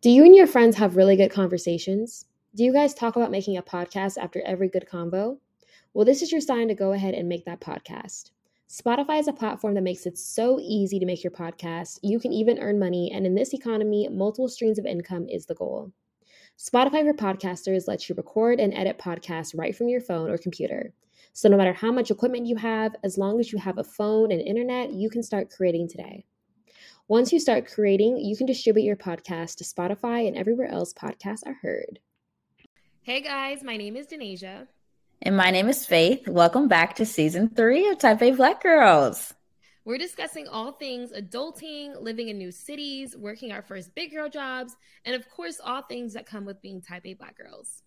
Do you and your friends have really good conversations? Do you guys talk about making a podcast after every good convo? Well, this is your sign to go ahead and make that podcast. Spotify is a platform that makes it so easy to make your podcast. You can even earn money, and in this economy, multiple streams of income is the goal. Spotify for podcasters lets you record and edit podcasts right from your phone or computer. So, no matter how much equipment you have, as long as you have a phone and internet, you can start creating today. Once you start creating, you can distribute your podcast to Spotify and everywhere else podcasts are heard. Hey guys, my name is Denasia. And my name is Faith. Welcome back to season three of Type A Black Girls. We're discussing all things adulting, living in new cities, working our first big girl jobs, and of course, all things that come with being Type A Black girls.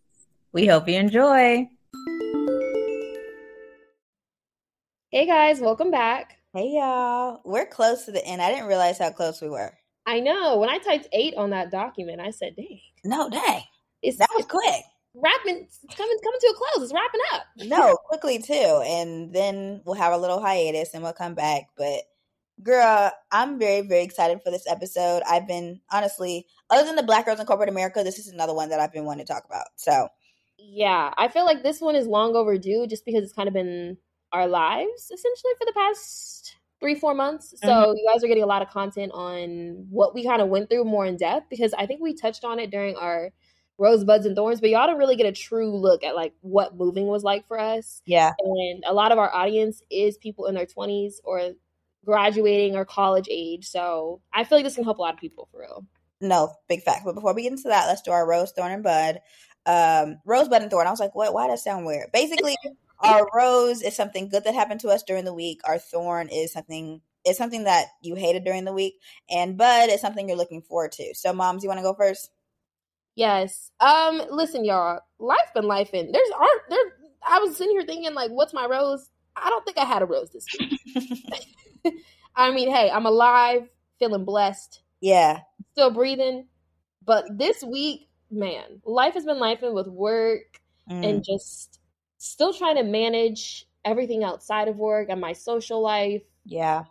We hope you enjoy. Hey guys, welcome back. Hey y'all. We're close to the end. I didn't realize how close we were. I know. When I typed eight on that document, I said, dang. No, dang. It's, that was quick. Wrapping it's coming coming to a close. It's wrapping up. no, quickly too. And then we'll have a little hiatus and we'll come back. But girl, I'm very, very excited for this episode. I've been honestly, other than the Black Girls in Corporate America, this is another one that I've been wanting to talk about. So yeah, I feel like this one is long overdue just because it's kind of been our lives essentially for the past three four months. So mm-hmm. you guys are getting a lot of content on what we kind of went through more in depth because i think we touched on it during our rosebuds and thorns but y'all don't really get a true look at like what moving was like for us. Yeah. And a lot of our audience is people in their 20s or graduating or college age. So i feel like this can help a lot of people for real. No big fact. But before we get into that let's do our rose thorn and bud um rosebud and thorn i was like what why does that sound weird basically our rose is something good that happened to us during the week. Our thorn is something is something that you hated during the week, and bud is something you're looking forward to. So, moms, you want to go first? Yes. Um. Listen, y'all. Life been life and There's art. There. I was sitting here thinking, like, what's my rose? I don't think I had a rose this week. I mean, hey, I'm alive, feeling blessed. Yeah. Still breathing. But this week, man, life has been life with work mm. and just still trying to manage everything outside of work and my social life. Yeah.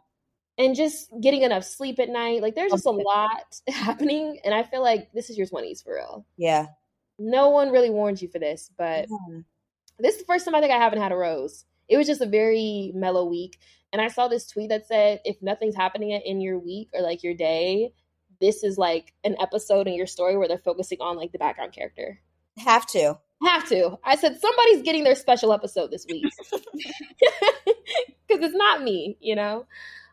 And just getting enough sleep at night. Like there's just a lot happening. And I feel like this is your 20s for real. Yeah. No one really warned you for this, but mm-hmm. this is the first time I think I haven't had a rose. It was just a very mellow week. And I saw this tweet that said, if nothing's happening in your week or like your day, this is like an episode in your story where they're focusing on like the background character. Have to. Have to. I said somebody's getting their special episode this week because it's not me, you know.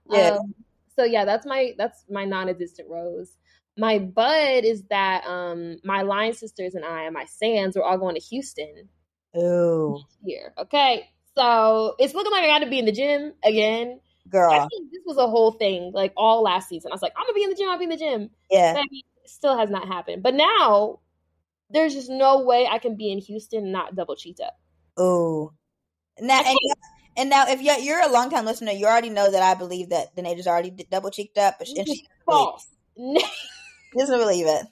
Yeah. Um, so yeah, that's my that's my non-existent rose. My bud is that um my line sisters and I and my Sands we're all going to Houston. Oh. Here, okay. So it's looking like I got to be in the gym again. Girl, this was a whole thing like all last season. I was like, I'm gonna be in the gym. I'll be in the gym. Yeah. still has not happened. But now there's just no way I can be in Houston and not double cheeked up. Oh, now and, and, now if you're, you're a long time listener, you already know that I believe that the is already double cheeked up, but she false. doesn't believe it.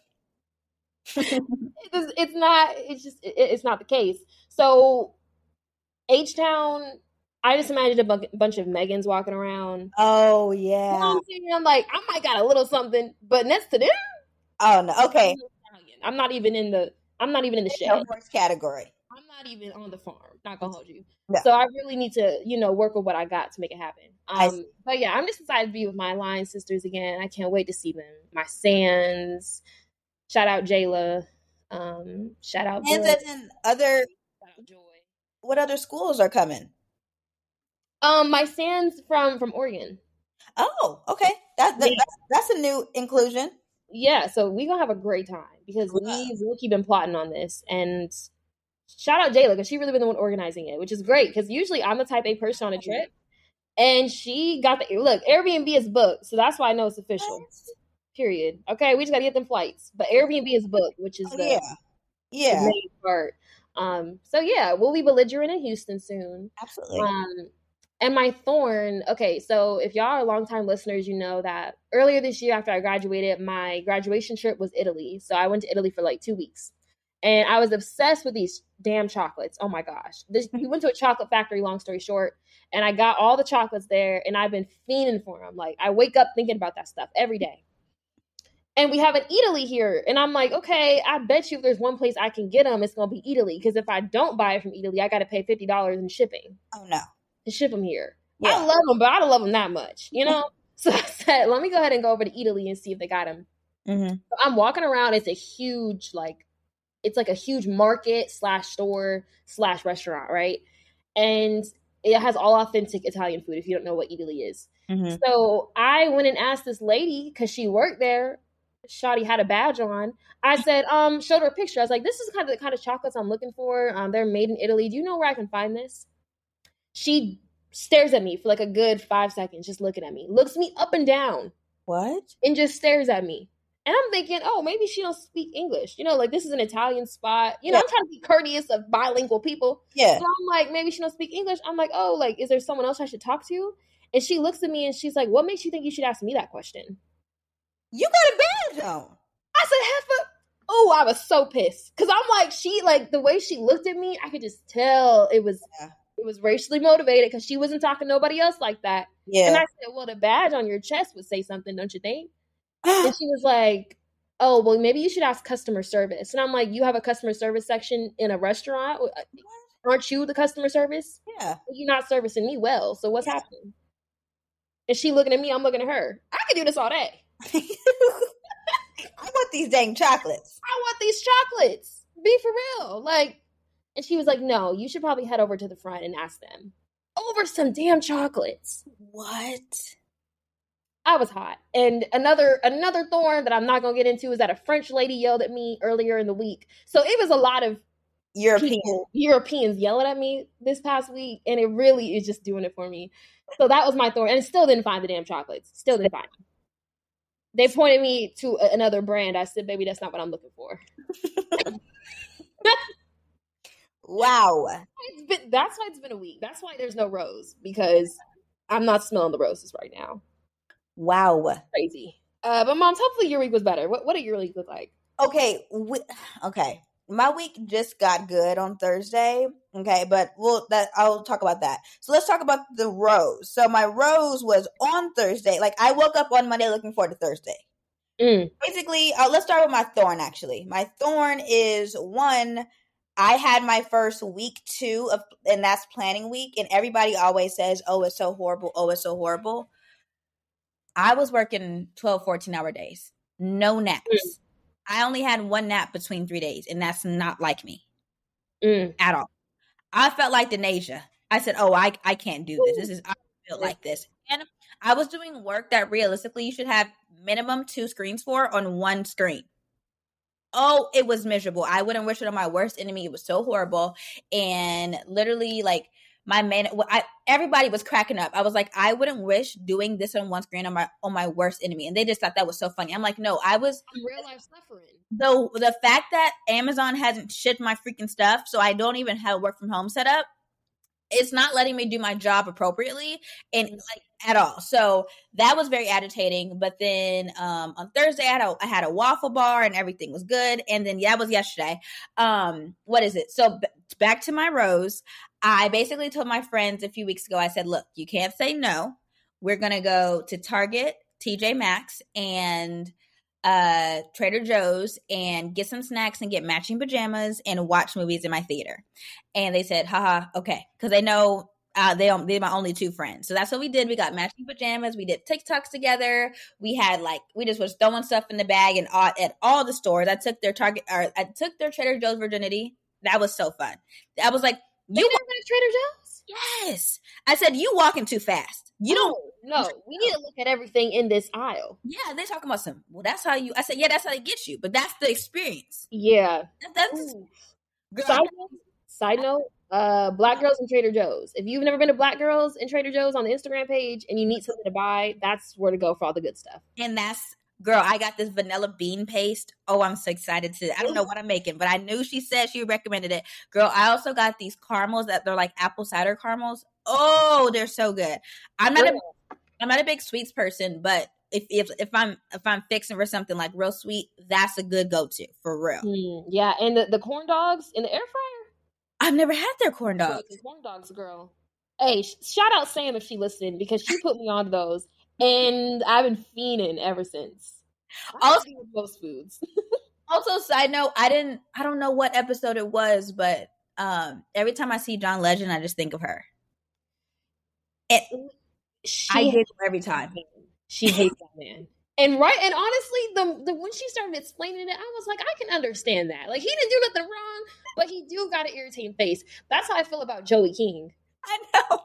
it's, it's not. It's just. It, it's not the case. So, H Town. I just imagined a bu- bunch of Megans walking around. Oh yeah. You know I'm, I'm like, I might got a little something, but next to them. Oh no. Okay. I'm not even in the I'm not even in the shed. First category. I'm not even on the farm. Not gonna hold you. No. So I really need to, you know, work with what I got to make it happen. Um, but yeah, I'm just excited to be with my line sisters again. I can't wait to see them. My Sands. Shout out Jayla. Um, shout out and then other Joy. What other schools are coming? Um, my Sands from from Oregon. Oh, okay. That, that yeah. that's, that's a new inclusion yeah, so we gonna have a great time because we've really been plotting on this. And shout out Jayla because she really been the one organizing it, which is great because usually I'm the type A person on a trip, and she got the look. Airbnb is booked, so that's why I know it's official. Period. Okay, we just gotta get them flights, but Airbnb is booked, which is oh, the yeah, yeah the main part. Um, so yeah, we'll be belligerent in Houston soon. Absolutely. Um, and my thorn, okay, so if y'all are longtime listeners, you know that earlier this year after I graduated, my graduation trip was Italy. So I went to Italy for like two weeks. And I was obsessed with these damn chocolates. Oh my gosh. This, we went to a chocolate factory, long story short, and I got all the chocolates there and I've been fiending for them. Like I wake up thinking about that stuff every day. and we have an Eataly here. And I'm like, okay, I bet you if there's one place I can get them, it's gonna be Eataly. Because if I don't buy it from Italy, I got to pay fifty dollars in shipping. Oh no, to ship them here. Yeah. I love them, but I don't love them that much, you know. so I said, let me go ahead and go over to Eataly and see if they got them. Mm-hmm. So I'm walking around. It's a huge, like, it's like a huge market slash store slash restaurant, right? And it has all authentic Italian food. If you don't know what Eataly is, mm-hmm. so I went and asked this lady because she worked there Shotty had a badge on. I said, um, showed her a picture. I was like, this is kind of the kind of chocolates I'm looking for. Um, they're made in Italy. Do you know where I can find this? She stares at me for like a good five seconds, just looking at me, looks me up and down. What? And just stares at me. And I'm thinking, oh, maybe she don't speak English. You know, like this is an Italian spot. You know, yeah. I'm trying to be courteous of bilingual people. Yeah. So I'm like, maybe she don't speak English. I'm like, oh, like, is there someone else I should talk to? And she looks at me and she's like, what makes you think you should ask me that question? You got a badge on. I said, Heifer. Oh, I was so pissed. Cause I'm like, she like the way she looked at me, I could just tell it was yeah. It was racially motivated because she wasn't talking to nobody else like that. Yeah. And I said, Well, the badge on your chest would say something, don't you think? and she was like, Oh, well, maybe you should ask customer service. And I'm like, You have a customer service section in a restaurant? Uh, aren't you the customer service? Yeah. You're not servicing me well. So what's yeah. happening? And she looking at me, I'm looking at her. I could do this all day. I want these dang chocolates. I want these chocolates. Be for real. Like, and she was like, no, you should probably head over to the front and ask them over some damn chocolates. What? I was hot. And another another thorn that I'm not gonna get into is that a French lady yelled at me earlier in the week. So it was a lot of European Europeans yelling at me this past week, and it really is just doing it for me. So that was my thorn, and still didn't find the damn chocolates. Still didn't find them they pointed me to another brand. I said, "Baby, that's not what I'm looking for." wow. It's been, that's why it's been a week. That's why there's no rose because I'm not smelling the roses right now. Wow. Crazy. Uh, but moms, hopefully your week was better. What what did your week look like? Okay, we, okay my week just got good on Thursday. Okay, but we'll that I'll talk about that. So let's talk about the rose. So my rose was on Thursday. Like I woke up on Monday looking forward to Thursday. Mm. Basically, uh, let's start with my thorn. Actually, my thorn is one. I had my first week two of, and that's planning week, and everybody always says, "Oh, it's so horrible. Oh, it's so horrible." I was working 12, 14 hour days, no naps. Mm I only had one nap between three days, and that's not like me mm. at all. I felt like Denasia. I said, "Oh, I I can't do this. This is I feel like this." And I was doing work that realistically you should have minimum two screens for on one screen. Oh, it was miserable. I wouldn't wish it on my worst enemy. It was so horrible, and literally like my man I, everybody was cracking up. I was like i wouldn't wish doing this on one screen on my on my worst enemy. And they just thought that was so funny. I'm like no i was I'm real life suffering. The the fact that amazon hasn't shipped my freaking stuff so i don't even have work from home set up it's not letting me do my job appropriately and like at all. So that was very agitating. But then um, on Thursday, I had, a, I had a waffle bar and everything was good. And then yeah, that was yesterday. Um, what is it? So b- back to my rose. I basically told my friends a few weeks ago, I said, look, you can't say no. We're to go to Target, TJ Maxx, and uh, Trader Joe's and get some snacks and get matching pajamas and watch movies in my theater. And they said, haha, okay. Because they know uh, they they're my only two friends. So that's what we did. We got matching pajamas. We did TikToks together. We had like we just was throwing stuff in the bag and all, at all the stores. I took their Target or I took their Trader Joe's virginity. That was so fun. I was like, you walk to Trader Joe's? Yes. I said you walking too fast. You don't. No, we need to look at everything in this aisle. Yeah, they're talking about some. Well, that's how you. I said, yeah, that's how they get you. But that's the experience. Yeah. That, that's. Girl, side note. Side note. Uh, Black Girls in Trader Joe's. If you've never been to Black Girls in Trader Joe's on the Instagram page and you need something to buy, that's where to go for all the good stuff. And that's girl, I got this vanilla bean paste. Oh, I'm so excited to. I don't know what I'm making, but I knew she said she recommended it. Girl, I also got these caramels that they're like apple cider caramels. Oh, they're so good. I'm not a I'm not a big sweets person, but if if if I'm if I'm fixing for something like real sweet, that's a good go to for real. Mm, yeah, and the, the corn dogs in the air fryer. I've never had their corn dogs. corn dogs, girl. Hey, shout out Sam if she listened because she put me on those, and I've been fiending ever since. Also, most foods. also, side note, I didn't. I don't know what episode it was, but um, every time I see John Legend, I just think of her. It, She I did every time. She hates that man. And right, and honestly, the, the when she started explaining it, I was like, I can understand that. Like he didn't do nothing wrong, but he do got an irritating face. That's how I feel about Joey King. I know.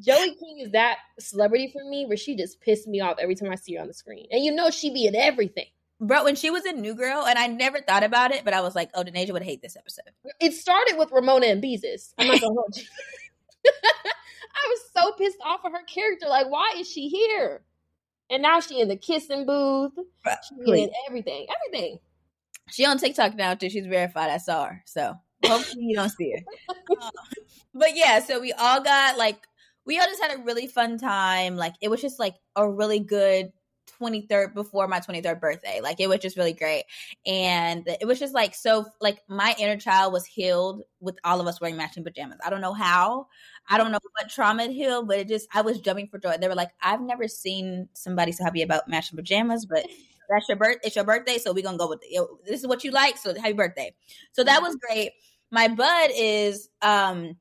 Joey King is that celebrity for me where she just pissed me off every time I see her on the screen. And you know she be in everything. Bro, when she was in New Girl, and I never thought about it, but I was like, oh, Denasia would hate this episode. It started with Ramona and Beezus. I'm not gonna hold you. I was so pissed off of her character. Like, why is she here? And now she in the kissing booth. She in everything. Everything. She on TikTok now too. She's verified. I saw her. So hopefully you don't see her. Uh, but yeah, so we all got like we all just had a really fun time. Like it was just like a really good 23rd before my 23rd birthday. Like it was just really great. And it was just like so like my inner child was healed with all of us wearing matching pajamas. I don't know how. I don't know what trauma it healed, but it just I was jumping for joy. They were like, I've never seen somebody so happy about matching pajamas, but that's your birth it's your birthday, so we're gonna go with it. This is what you like, so happy birthday. So that was great. My bud is um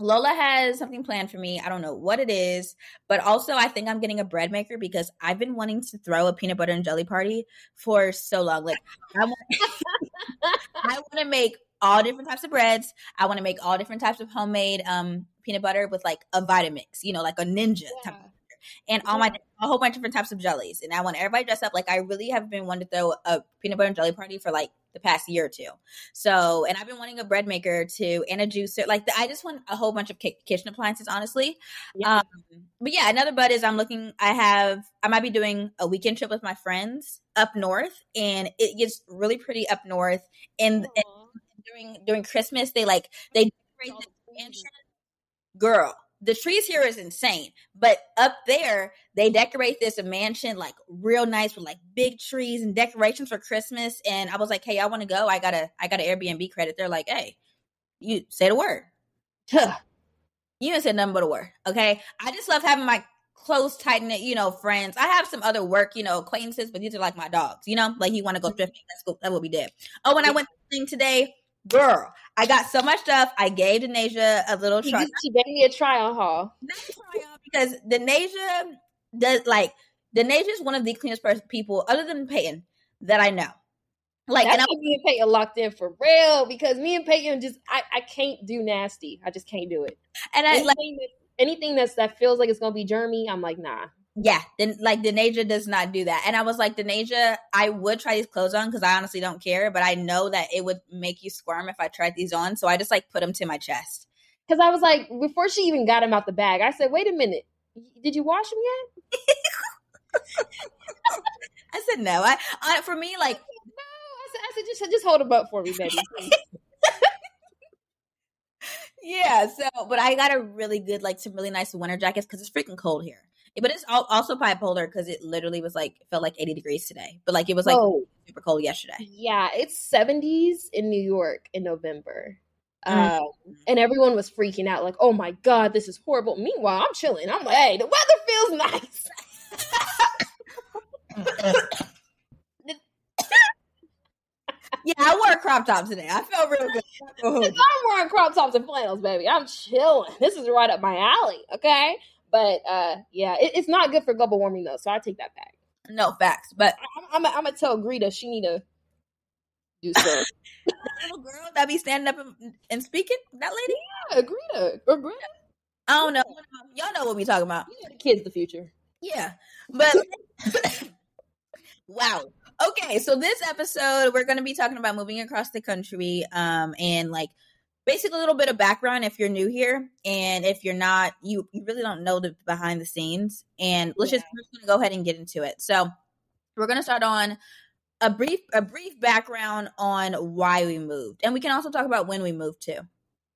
Lola has something planned for me. I don't know what it is, but also I think I'm getting a bread maker because I've been wanting to throw a peanut butter and jelly party for so long. Like I want, I want to make all different types of breads. I want to make all different types of homemade um peanut butter with like a Vitamix, you know, like a ninja type of and all my a whole bunch of different types of jellies. And I want everybody dressed up. Like I really have been wanting to throw a peanut butter and jelly party for like the past year or two. So, and I've been wanting a bread maker too and a juicer. Like the, I just want a whole bunch of ki- kitchen appliances, honestly. Yeah. Um, but yeah, another bud is I'm looking. I have I might be doing a weekend trip with my friends up north, and it gets really pretty up north. And, and during during Christmas, they like they decorate the mansion. Girl, the trees here is insane. But up there, they decorate this mansion like real nice with like big trees and decorations for Christmas. And I was like, hey, I want to go. I got a I got an Airbnb credit. They're like, hey, you say the word. Huh. You didn't say nothing but a word. Okay. I just love having my close, tight knit, you know, friends. I have some other work, you know, acquaintances, but these are like my dogs, you know, like you want to go mm-hmm. thrifting. That's cool. That will be dead. Oh, when I went to thing today, girl, I got so much stuff. I gave Denasia a little try. she gave me a try on haul. Because Denasia does like Denasia is one of the cleanest person people other than Peyton that I know. Like, That's and I, why me and Peyton locked in for real because me and Peyton just I, I can't do nasty. I just can't do it. and I Anything, like, that, anything that's that feels like it's gonna be germy, I'm like nah. Yeah, then like Denasia does not do that. And I was like, Denasia, I would try these clothes on because I honestly don't care, but I know that it would make you squirm if I tried these on. So I just like put them to my chest. Because I was like, before she even got them out the bag, I said, wait a minute, did you wash them yet? I said no. I, I for me like No. I said, I said, just just hold them up for me, baby. yeah. So, but I got a really good like some really nice winter jackets because it's freaking cold here. But it's also bipolar because it literally was like felt like 80 degrees today, but like it was like Oh. super cold yesterday. yeah, it's 70s in New York in November. Mm. Um, and everyone was freaking out, like, "Oh my god, this is horrible." Meanwhile, I'm chilling. I'm like, "Hey, the weather feels nice." Yeah, I wore a crop top today. I felt real good. I'm wearing crop tops and flannels, baby. I'm chilling. This is right up my alley, okay? But uh, yeah, it, it's not good for global warming though, so I take that back. no facts, but I'm, I'm gonna tell Greta she need to do so. little girl that be standing up and, and speaking, that lady. yeah, Greta or Greta, I don't know. Y'all know what we talking about. you know the kids, the future. Yeah, but wow. Okay, so this episode we're going to be talking about moving across the country, um, and like basically a little bit of background if you're new here, and if you're not, you you really don't know the behind the scenes. And let's just we're just to go ahead and get into it. So we're going to start on a brief a brief background on why we moved, and we can also talk about when we moved too.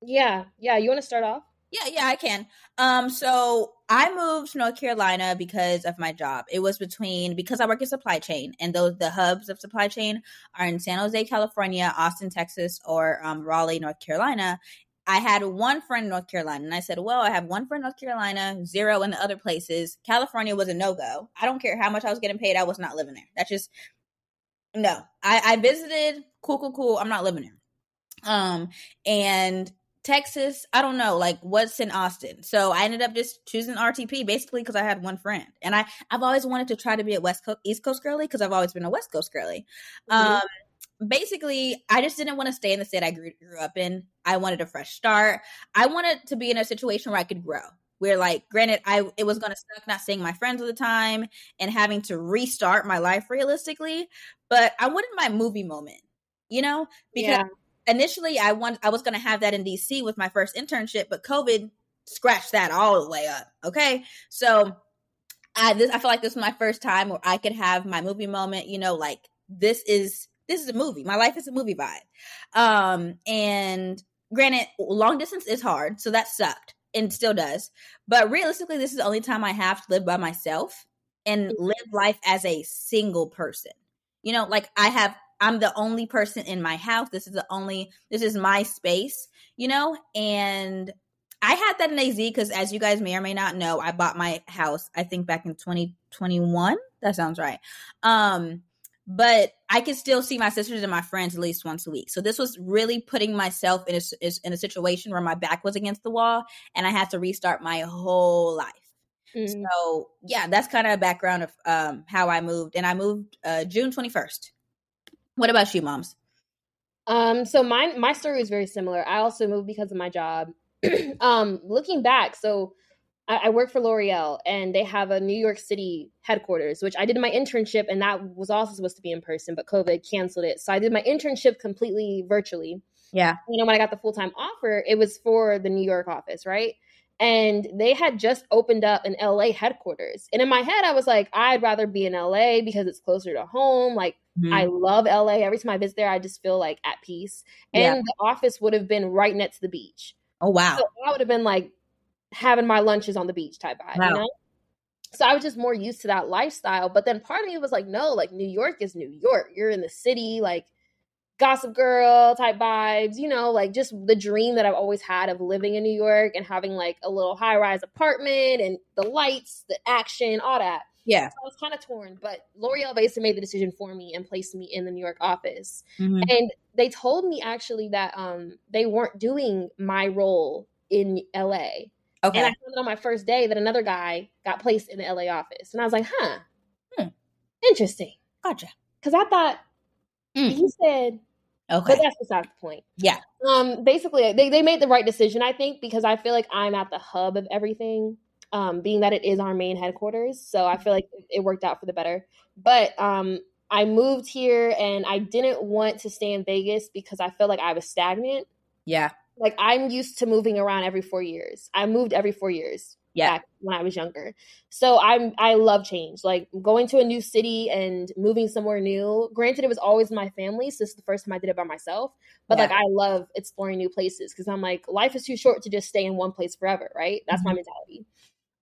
Yeah, yeah. You want to start off? Yeah, yeah, I can. Um, so I moved to North Carolina because of my job. It was between because I work in supply chain, and those the hubs of supply chain are in San Jose, California, Austin, Texas, or um, Raleigh, North Carolina. I had one friend in North Carolina, and I said, Well, I have one friend in North Carolina, zero in the other places. California was a no go. I don't care how much I was getting paid, I was not living there. That's just no. I, I visited, cool, cool, cool. I'm not living there. Um, and Texas, I don't know, like what's in Austin. So I ended up just choosing RTP basically because I had one friend, and I I've always wanted to try to be a West Coast East Coast girly because I've always been a West Coast girly. Mm-hmm. Um, basically, I just didn't want to stay in the state I grew, grew up in. I wanted a fresh start. I wanted to be in a situation where I could grow. Where like, granted, I it was going to suck not seeing my friends all the time and having to restart my life realistically, but I wanted my movie moment, you know, because. Yeah initially I want I was going to have that in DC with my first internship, but COVID scratched that all the way up. Okay, so I this I feel like this is my first time where I could have my movie moment. You know, like this is this is a movie. My life is a movie vibe. Um, and granted, long distance is hard, so that sucked and still does. But realistically, this is the only time I have to live by myself and mm-hmm. live life as a single person. You know, like I have I'm the only person in my house. This is the only, this is my space, you know? And I had that in AZ because, as you guys may or may not know, I bought my house, I think back in 2021. That sounds right. Um, but I could still see my sisters and my friends at least once a week. So this was really putting myself in a, in a situation where my back was against the wall and I had to restart my whole life. Mm-hmm. So yeah, that's kind of a background of um, how I moved. And I moved uh, June 21st. What about you, moms? Um, so mine my story is very similar. I also moved because of my job. um, looking back, so I, I work for L'Oreal and they have a New York City headquarters, which I did my internship and that was also supposed to be in person, but COVID canceled it. So I did my internship completely virtually. Yeah. You know, when I got the full time offer, it was for the New York office, right? and they had just opened up an LA headquarters. And in my head, I was like, I'd rather be in LA because it's closer to home. Like, mm-hmm. I love LA. Every time I visit there, I just feel like at peace. And yeah. the office would have been right next to the beach. Oh, wow. So I would have been like having my lunches on the beach type vibe, wow. you know? So I was just more used to that lifestyle. But then part of me was like, no, like New York is New York. You're in the city. Like, gossip girl type vibes, you know, like just the dream that I've always had of living in New York and having like a little high rise apartment and the lights, the action, all that. Yeah. So I was kind of torn, but L'Oreal basically made the decision for me and placed me in the New York office. Mm-hmm. And they told me actually that um they weren't doing my role in LA. Okay. And I found out on my first day that another guy got placed in the LA office. And I was like, huh, hmm. interesting. Gotcha. Because I thought mm. he said Okay. But that's beside the point. Yeah. Um, basically they, they made the right decision, I think, because I feel like I'm at the hub of everything. Um, being that it is our main headquarters. So I feel like it worked out for the better. But um I moved here and I didn't want to stay in Vegas because I felt like I was stagnant. Yeah. Like I'm used to moving around every four years. I moved every four years yeah. when I was younger. So I'm I love change. Like going to a new city and moving somewhere new. Granted, it was always my family, so this is the first time I did it by myself. But yeah. like I love exploring new places because I'm like life is too short to just stay in one place forever, right? That's mm-hmm. my mentality.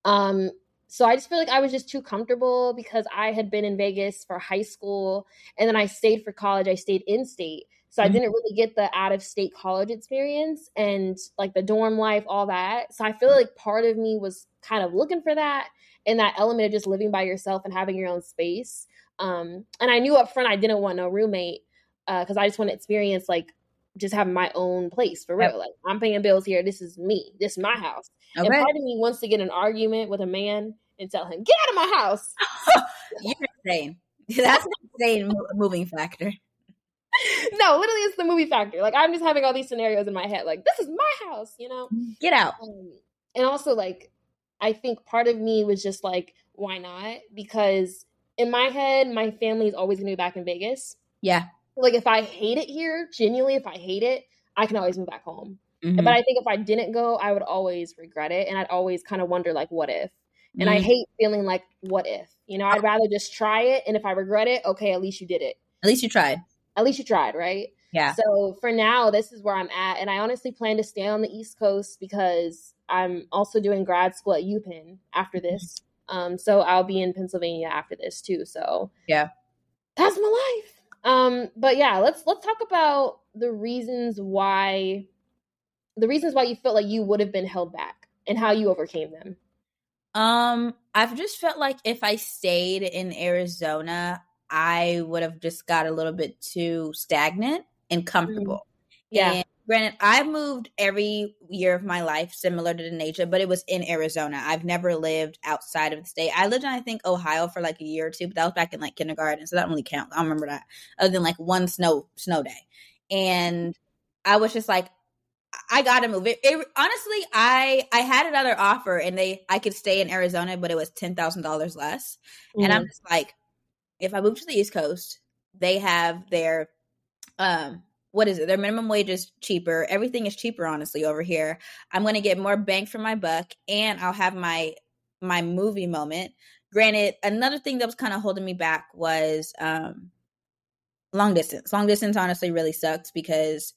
Um so I just feel like I was just too comfortable because I had been in Vegas for high school and then I stayed for college. I stayed in state. So mm-hmm. I didn't really get the out of state college experience and like the dorm life, all that. So I feel like part of me was kind of looking for that and that element of just living by yourself and having your own space. Um, and I knew up front I didn't want no roommate because uh, I just want to experience like just have my own place for real. Yep. Like I'm paying bills here. This is me. This is my house. Okay. And part of me wants to get an argument with a man and tell him, "Get out of my house." You're insane. That's an insane moving factor. no, literally, it's the movie factor. Like I'm just having all these scenarios in my head. Like this is my house, you know. Get out. Um, and also, like, I think part of me was just like, why not? Because in my head, my family is always going to be back in Vegas. Yeah. Like if I hate it here, genuinely, if I hate it, I can always move back home. Mm-hmm. But I think if I didn't go, I would always regret it, and I'd always kind of wonder, like, what if? And mm-hmm. I hate feeling like, what if? You know, I'd rather just try it, and if I regret it, okay, at least you did it. At least you tried at least you tried, right? Yeah. So for now, this is where I'm at. And I honestly plan to stay on the East Coast because I'm also doing grad school at UPenn after mm-hmm. this. Um, so I'll be in Pennsylvania after this too. So yeah, that's my life. Um, but yeah, let's let's talk about the reasons why the reasons why you felt like you would have been held back and how you overcame them. Um, I've just felt like if I stayed in Arizona, I would have just got a little bit too stagnant and comfortable. Mm-hmm. Yeah. And granted, I've moved every year of my life, similar to Denasia, but it was in Arizona. I've never lived outside of the state. I lived in, I think, Ohio for like a year or two, but that was back in like kindergarten, so that don't really count. I don't remember that, other than like one snow snow day. And I was just like, I gotta move. It, it, honestly, I I had another offer, and they I could stay in Arizona, but it was ten thousand dollars less. Mm-hmm. And I'm mm-hmm. just like, if I move to the East Coast, they have their um what is it? Their minimum wage is cheaper. Everything is cheaper, honestly, over here. I'm gonna get more bang for my buck, and I'll have my my movie moment. Granted, another thing that was kind of holding me back was um long distance. Long distance honestly really sucks because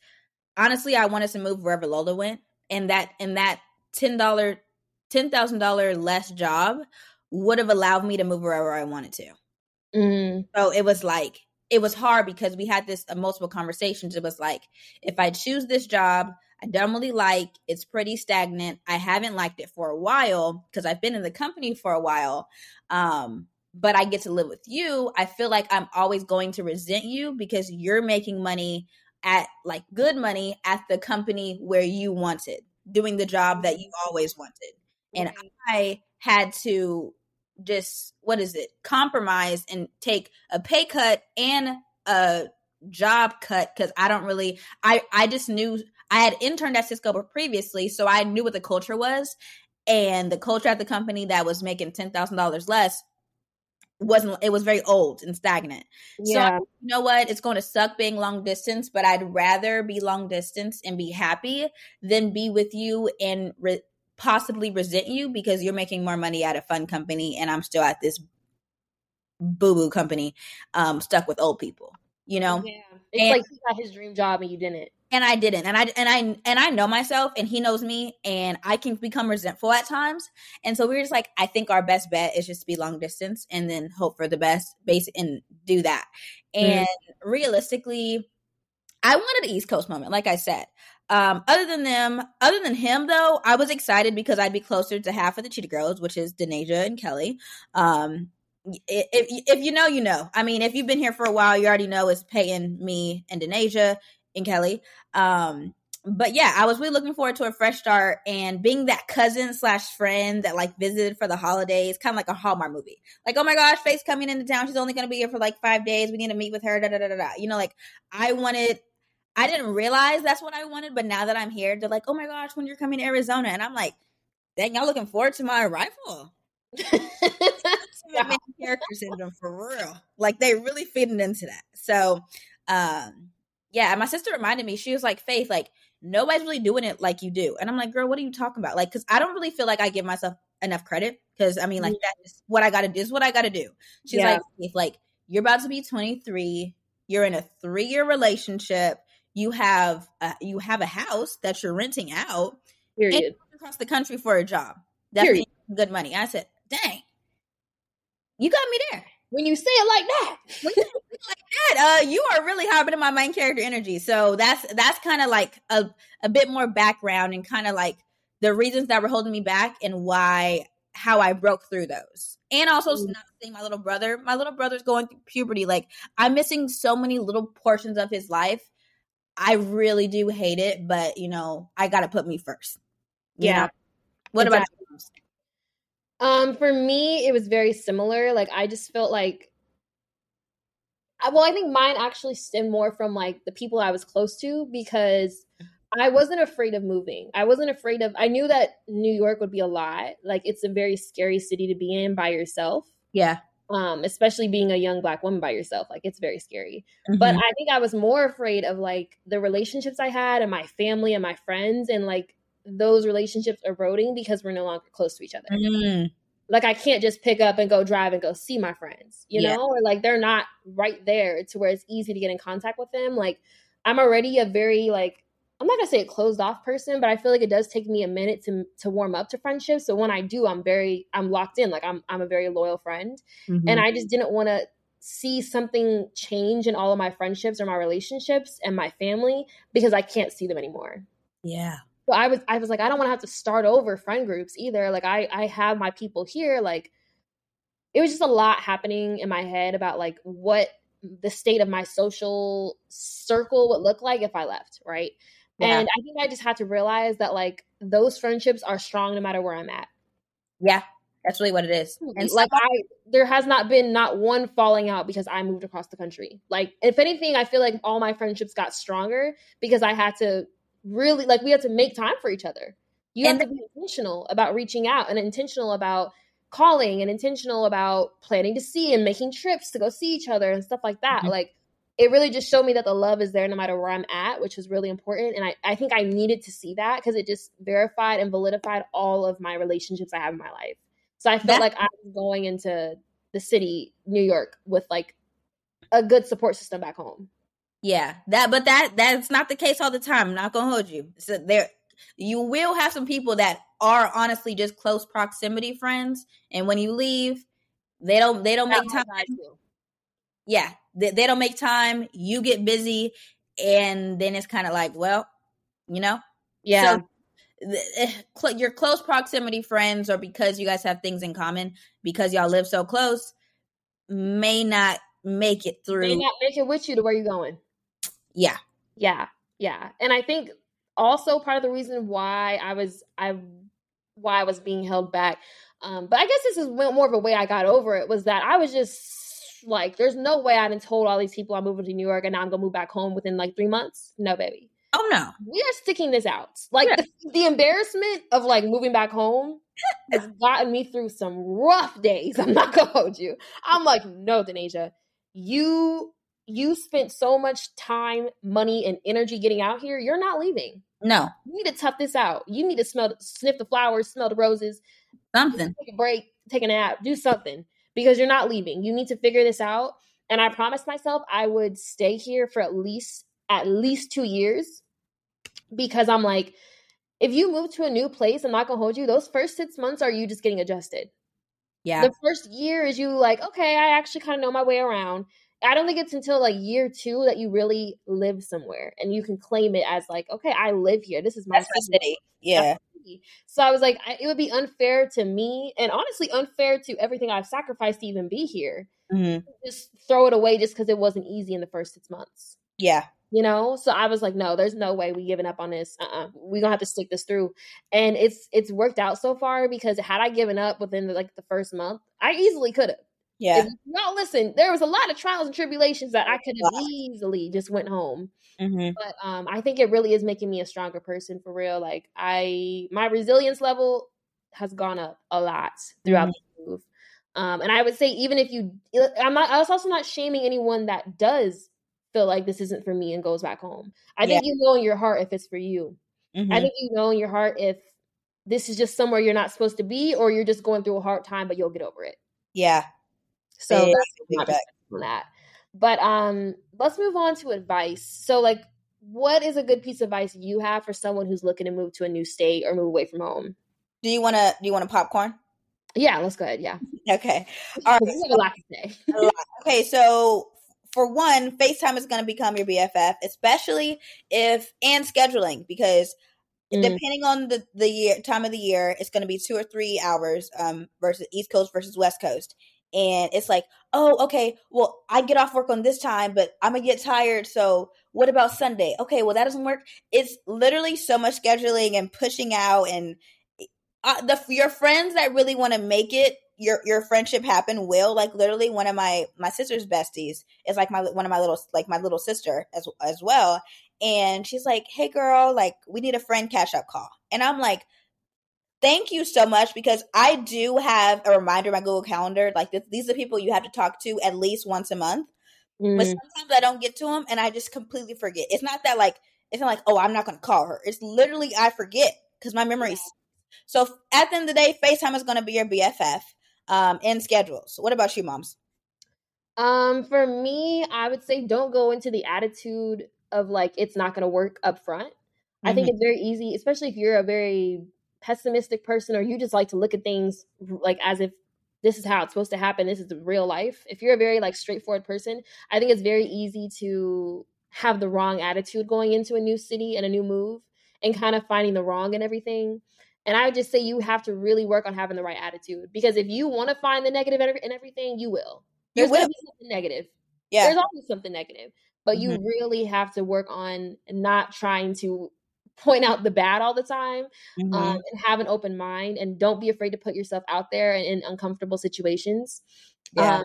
honestly I wanted to move wherever Lola went, and that and that ten dollar ten thousand dollar less job would have allowed me to move wherever I wanted to. Mm. So it was like it was hard because we had this uh, multiple conversations. It was like, if I choose this job, I don't really like, it's pretty stagnant. I haven't liked it for a while because I've been in the company for a while. Um, but I get to live with you. I feel like I'm always going to resent you because you're making money at like good money at the company where you wanted, doing the job that you always wanted. And I had to just what is it compromise and take a pay cut and a job cut because i don't really i i just knew i had interned at cisco previously so i knew what the culture was and the culture at the company that was making $10000 less wasn't it was very old and stagnant yeah. so you know what it's going to suck being long distance but i'd rather be long distance and be happy than be with you and re- possibly resent you because you're making more money at a fun company and I'm still at this boo boo company, um, stuck with old people. You know, yeah. it's and, like he got his dream job and you didn't. And I didn't, and I and I and I know myself, and he knows me, and I can become resentful at times. And so we are just like, I think our best bet is just to be long distance, and then hope for the best, base, and do that. Mm. And mm. realistically, I wanted an East Coast moment, like I said. Um, other than them, other than him though, I was excited because I'd be closer to half of the Cheetah Girls, which is Denasia and Kelly. Um, if, if you know, you know. I mean, if you've been here for a while, you already know it's Peyton, me, and Denasia and Kelly. Um, but yeah, I was really looking forward to a fresh start and being that cousin slash friend that like visited for the holidays, kind of like a Hallmark movie. Like, oh my gosh, Faith's coming into town. She's only going to be here for like five days. We need to meet with her. Da da da da da. You know, like I wanted I didn't realize that's what I wanted, but now that I'm here, they're like, "Oh my gosh, when you're coming to Arizona," and I'm like, "Dang, y'all looking forward to my arrival." character syndrome for real. Like they really fitting into that. So, um, yeah, my sister reminded me. She was like, "Faith, like nobody's really doing it like you do," and I'm like, "Girl, what are you talking about?" Like, because I don't really feel like I give myself enough credit. Because I mean, like mm-hmm. that's what I got to do. Is what I got to do. She's yeah. like, "Faith, like you're about to be 23." You're in a three year relationship you have a, you have a house that you're renting out Period. across the country for a job. That's good money. I said, dang, you got me there. When you say it like that, when you like that, uh, you are really hopping in my main character energy. So that's that's kind of like a a bit more background and kind of like the reasons that were holding me back and why how I broke through those. And also mm-hmm. not seeing my little brother. My little brother's going through puberty. Like I'm missing so many little portions of his life I really do hate it, but you know, I got to put me first. Yeah. Know? What exactly. about you? Um, for me, it was very similar. Like, I just felt like, well, I think mine actually stemmed more from like the people I was close to because I wasn't afraid of moving. I wasn't afraid of, I knew that New York would be a lot. Like, it's a very scary city to be in by yourself. Yeah um, especially being a young black woman by yourself. Like it's very scary. Mm-hmm. But I think I was more afraid of like the relationships I had and my family and my friends and like those relationships eroding because we're no longer close to each other. Mm-hmm. Like I can't just pick up and go drive and go see my friends, you yeah. know, or like they're not right there to where it's easy to get in contact with them. Like I'm already a very like I'm not gonna say a closed off person, but I feel like it does take me a minute to to warm up to friendships. So when I do, I'm very I'm locked in. Like I'm I'm a very loyal friend, mm-hmm. and I just didn't want to see something change in all of my friendships or my relationships and my family because I can't see them anymore. Yeah. So I was I was like, I don't want to have to start over friend groups either. Like I I have my people here. Like it was just a lot happening in my head about like what the state of my social circle would look like if I left, right? Yeah. And I think I just had to realize that like those friendships are strong no matter where I'm at. Yeah, that's really what it is. And like I there has not been not one falling out because I moved across the country. Like if anything, I feel like all my friendships got stronger because I had to really like we had to make time for each other. You and have to be intentional about reaching out and intentional about calling and intentional about planning to see and making trips to go see each other and stuff like that. Mm-hmm. Like it really just showed me that the love is there no matter where I'm at, which was really important. And I, I think I needed to see that because it just verified and validified all of my relationships I have in my life. So I felt that- like I was going into the city, New York, with like a good support system back home. Yeah, that but that that's not the case all the time. I'm not gonna hold you. So there you will have some people that are honestly just close proximity friends, and when you leave, they don't they don't make time. Yeah, they, they don't make time. You get busy, and then it's kind of like, well, you know, yeah. So, your close proximity friends, or because you guys have things in common, because y'all live so close, may not make it through. May not make it with you to where you're going. Yeah. Yeah. Yeah. And I think also part of the reason why I was I why I was being held back. Um, but I guess this is more of a way I got over it was that I was just like, there's no way I didn't told all these people I'm moving to New York and now I'm gonna move back home within like three months. No, baby. Oh no. We are sticking this out. Like yeah. the, the, embarrassment of like moving back home has gotten me through some rough days. I'm not gonna hold you. I'm like, no, Denasia, you you spent so much time, money, and energy getting out here. You're not leaving. No. You need to tough this out. You need to smell, sniff the flowers, smell the roses. Something. Take a break, take a nap, do something because you're not leaving. You need to figure this out. And I promised myself I would stay here for at least at least two years because I'm like, if you move to a new place, I'm not gonna hold you. Those first six months are you just getting adjusted. Yeah. The first year is you like, okay, I actually kind of know my way around. I don't think it's until like year two that you really live somewhere and you can claim it as like, okay, I live here. This is my city. Yeah. So I was like, I, it would be unfair to me and honestly unfair to everything I've sacrificed to even be here. Mm-hmm. Just throw it away just because it wasn't easy in the first six months. Yeah. You know, so I was like, no, there's no way we giving up on this. Uh-uh. We're gonna have to stick this through. And it's it's worked out so far because had I given up within the, like the first month, I easily could have. Yeah. Y'all listen, there was a lot of trials and tribulations that I could have easily just went home. Mm-hmm. But um, I think it really is making me a stronger person for real. Like I, my resilience level has gone up a lot throughout mm-hmm. the move. Um, and I would say even if you, I'm not, I was also not shaming anyone that does feel like this isn't for me and goes back home. I think you know in your heart if it's for you. Mm-hmm. I think you know in your heart if this is just somewhere you're not supposed to be or you're just going through a hard time, but you'll get over it. Yeah, so that's on that. But um, let's move on to advice. So, like, what is a good piece of advice you have for someone who's looking to move to a new state or move away from home? Do you want to? Do you want a popcorn? Yeah, let's go ahead. Yeah. Okay. All right. A lot to say. lot. Okay, so for one, FaceTime is going to become your BFF, especially if and scheduling because mm. depending on the the year time of the year, it's going to be two or three hours um versus East Coast versus West Coast and it's like, oh, okay, well, I get off work on this time, but I'm gonna get tired. So what about Sunday? Okay, well, that doesn't work. It's literally so much scheduling and pushing out, and uh, the your friends that really want to make it your your friendship happen will like literally one of my my sister's besties is like my one of my little like my little sister as as well and she's like hey girl like we need a friend cash up call and i'm like thank you so much because I do have a reminder in my Google Calendar. Like this, these are people you have to talk to at least once a month. Mm. But sometimes I don't get to them and I just completely forget. It's not that like it's not like oh I'm not going to call her. It's literally I forget because my memory. So at the end of the day, FaceTime is going to be your BFF um, in schedules. What about you, moms? Um, for me, I would say don't go into the attitude of like it's not going to work up front. I think mm-hmm. it's very easy, especially if you're a very pessimistic person or you just like to look at things like as if this is how it's supposed to happen this is the real life if you're a very like straightforward person i think it's very easy to have the wrong attitude going into a new city and a new move and kind of finding the wrong and everything. And I would just say you have to really work on having the right attitude because if you want to find the negative in everything, you will. There's to be something negative. Yeah. There's always something negative, but mm-hmm. you really have to work on not trying to point out the bad all the time mm-hmm. um, and have an open mind and don't be afraid to put yourself out there in, in uncomfortable situations. Yeah. Um,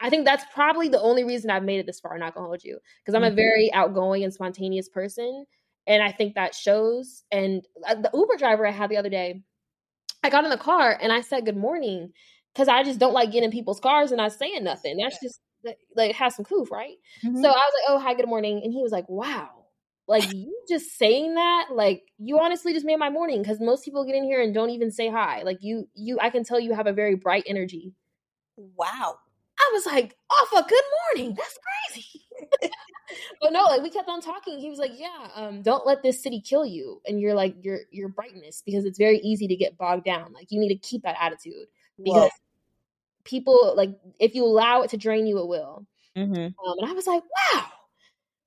I think that's probably the only reason I've made it this far. Not gonna hold you because I'm mm-hmm. a very outgoing and spontaneous person, and I think that shows. And uh, the Uber driver I had the other day, I got in the car and I said good morning because I just don't like getting in people's cars and not saying nothing. That's just like have some coof, right? Mm-hmm. So I was like, "Oh, hi, good morning," and he was like, "Wow." Like you just saying that, like you honestly just made my morning because most people get in here and don't even say hi. Like you, you, I can tell you have a very bright energy. Wow. I was like, off a good morning. That's crazy. but no, like we kept on talking. He was like, Yeah, um, don't let this city kill you and you're like your your brightness because it's very easy to get bogged down. Like you need to keep that attitude because Whoa. people like if you allow it to drain you, it will. Mm-hmm. Um, and I was like, wow,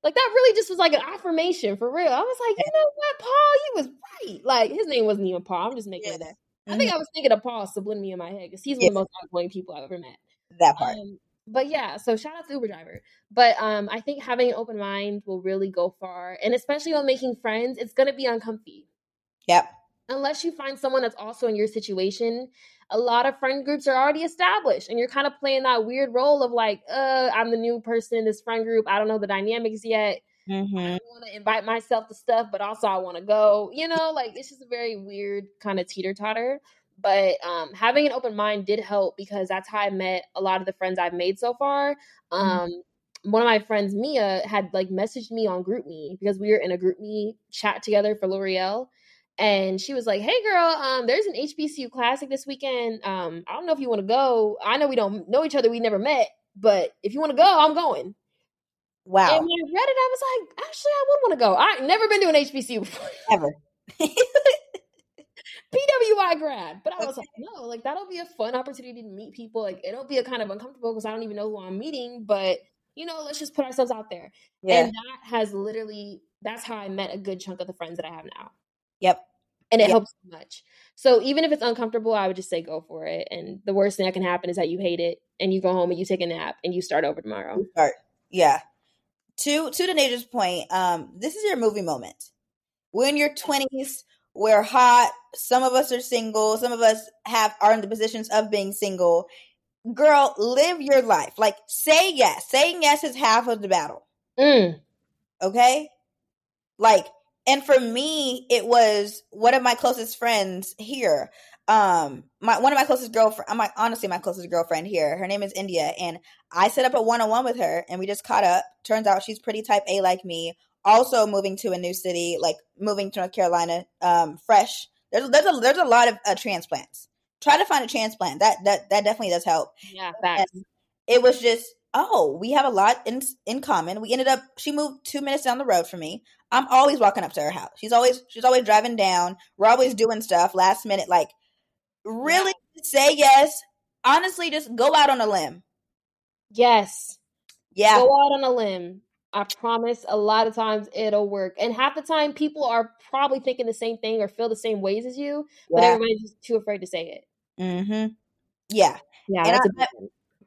like that really just was like an affirmation for real. I was like, you know what, Paul, you was right. Like his name wasn't even Paul. I'm just making yeah. that. Mm-hmm. I think I was thinking of Paul subliminally in my head because he's yeah. one of the most outgoing people I've ever met. That part. Um, but yeah, so shout out to Uber driver. But um, I think having an open mind will really go far, and especially when making friends, it's gonna be uncomfy. Yep. Unless you find someone that's also in your situation a lot of friend groups are already established and you're kind of playing that weird role of like uh i'm the new person in this friend group i don't know the dynamics yet mm-hmm. i want to invite myself to stuff but also i want to go you know like it's just a very weird kind of teeter-totter but um, having an open mind did help because that's how i met a lot of the friends i've made so far mm-hmm. um, mm-hmm. one of my friends mia had like messaged me on GroupMe because we were in a GroupMe chat together for l'oreal and she was like, "Hey, girl, um, there's an HBCU classic this weekend. Um, I don't know if you want to go. I know we don't know each other. We never met, but if you want to go, I'm going." Wow. And when I read it, I was like, "Actually, I would want to go. I've never been to an HBCU before. ever." PWI grad, but I was like, no, like that'll be a fun opportunity to meet people. Like it'll be a kind of uncomfortable because I don't even know who I'm meeting, but you know, let's just put ourselves out there. Yeah. And that has literally that's how I met a good chunk of the friends that I have now. Yep. And it yep. helps so much. So even if it's uncomfortable, I would just say go for it. And the worst thing that can happen is that you hate it and you go home and you take a nap and you start over tomorrow. Start. Yeah. To to Denaja's point, um, this is your movie moment. We're in your twenties, we're hot, some of us are single, some of us have are in the positions of being single. Girl, live your life. Like say yes. Saying yes is half of the battle. Mm. Okay? Like and for me it was one of my closest friends here. Um my one of my closest girlfriend i'm like honestly my closest girlfriend here. Her name is india and i set up a one-on-one with her and we just caught up. Turns out she's pretty type a like me. Also moving to a new city like moving to north carolina um fresh. There's there's a there's a lot of uh, transplants. Try to find a transplant. That that that definitely does help. Yeah facts. it was just oh, we have a lot in in common. We ended up she moved two minutes down the road from me. I'm always walking up to her house. She's always she's always driving down. We're always doing stuff last minute. Like really say yes. Honestly, just go out on a limb. Yes. Yeah. Go out on a limb. I promise a lot of times it'll work. And half the time people are probably thinking the same thing or feel the same ways as you, yeah. but everybody's just too afraid to say it. Mm-hmm. Yeah. Yeah. And I,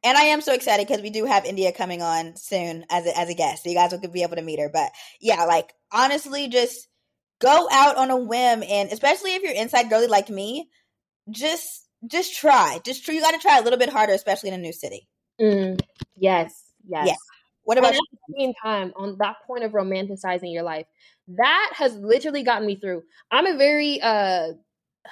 and I am so excited because we do have India coming on soon as a, as a guest, so you guys will be able to meet her. But yeah, like honestly, just go out on a whim, and especially if you're inside girly like me, just just try, just try. You got to try a little bit harder, especially in a new city. Mm, yes, yes. Yeah. What about at the same time on that point of romanticizing your life? That has literally gotten me through. I'm a very uh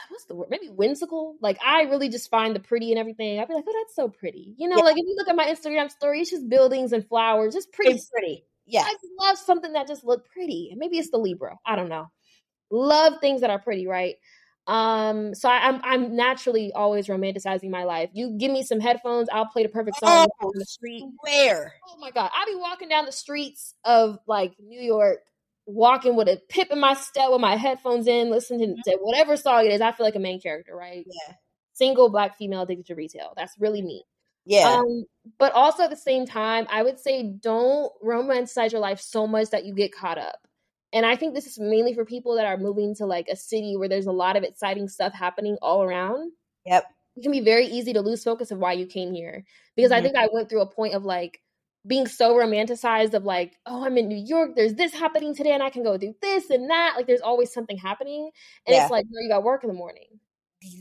what's the word? Maybe whimsical. Like I really just find the pretty and everything. I'd be like, oh, that's so pretty. You know, yeah. like if you look at my Instagram story, it's just buildings and flowers, just pretty, it's pretty. Yeah, I love something that just look pretty. Maybe it's the Libra. I don't know. Love things that are pretty, right? Um, so I, am I'm, I'm naturally always romanticizing my life. You give me some headphones, I'll play the perfect song oh, on the street. Where? Oh my god, I'll be walking down the streets of like New York walking with a pip in my step with my headphones in, listening to whatever song it is. I feel like a main character, right? Yeah. Single black female addicted to retail. That's really me. Yeah. Um, but also at the same time, I would say don't romanticize your life so much that you get caught up. And I think this is mainly for people that are moving to like a city where there's a lot of exciting stuff happening all around. Yep. It can be very easy to lose focus of why you came here. Because mm-hmm. I think I went through a point of like being so romanticized of like, oh, I'm in New York, there's this happening today, and I can go do this and that. Like there's always something happening. And yeah. it's like, no, you got work in the morning.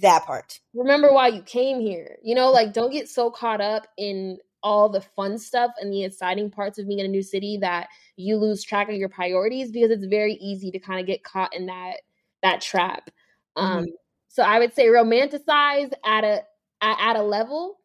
That part. Remember why you came here. You know, like don't get so caught up in all the fun stuff and the exciting parts of being in a new city that you lose track of your priorities because it's very easy to kind of get caught in that that trap. Um, mm-hmm. so I would say romanticize at a at a level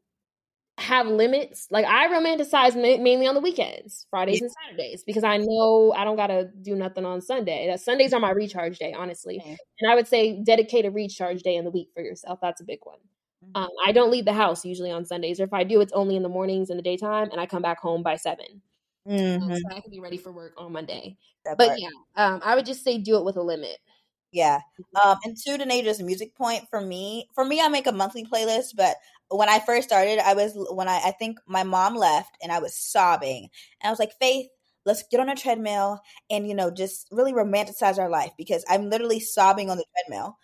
have limits. Like I romanticize ma- mainly on the weekends, Fridays and Saturdays, because I know I don't gotta do nothing on Sunday. That Sundays are my recharge day, honestly. Okay. And I would say dedicate a recharge day in the week for yourself. That's a big one. Mm-hmm. Um, I don't leave the house usually on Sundays, or if I do, it's only in the mornings in the daytime, and I come back home by 7 mm-hmm. um, so I can be ready for work on Monday. That but part. yeah, um, I would just say do it with a limit. Yeah. Mm-hmm. Um, and to Denaja's music point for me, for me, I make a monthly playlist, but when I first started, I was when I I think my mom left and I was sobbing, and I was like, Faith, let's get on a treadmill and you know just really romanticize our life because I'm literally sobbing on the treadmill.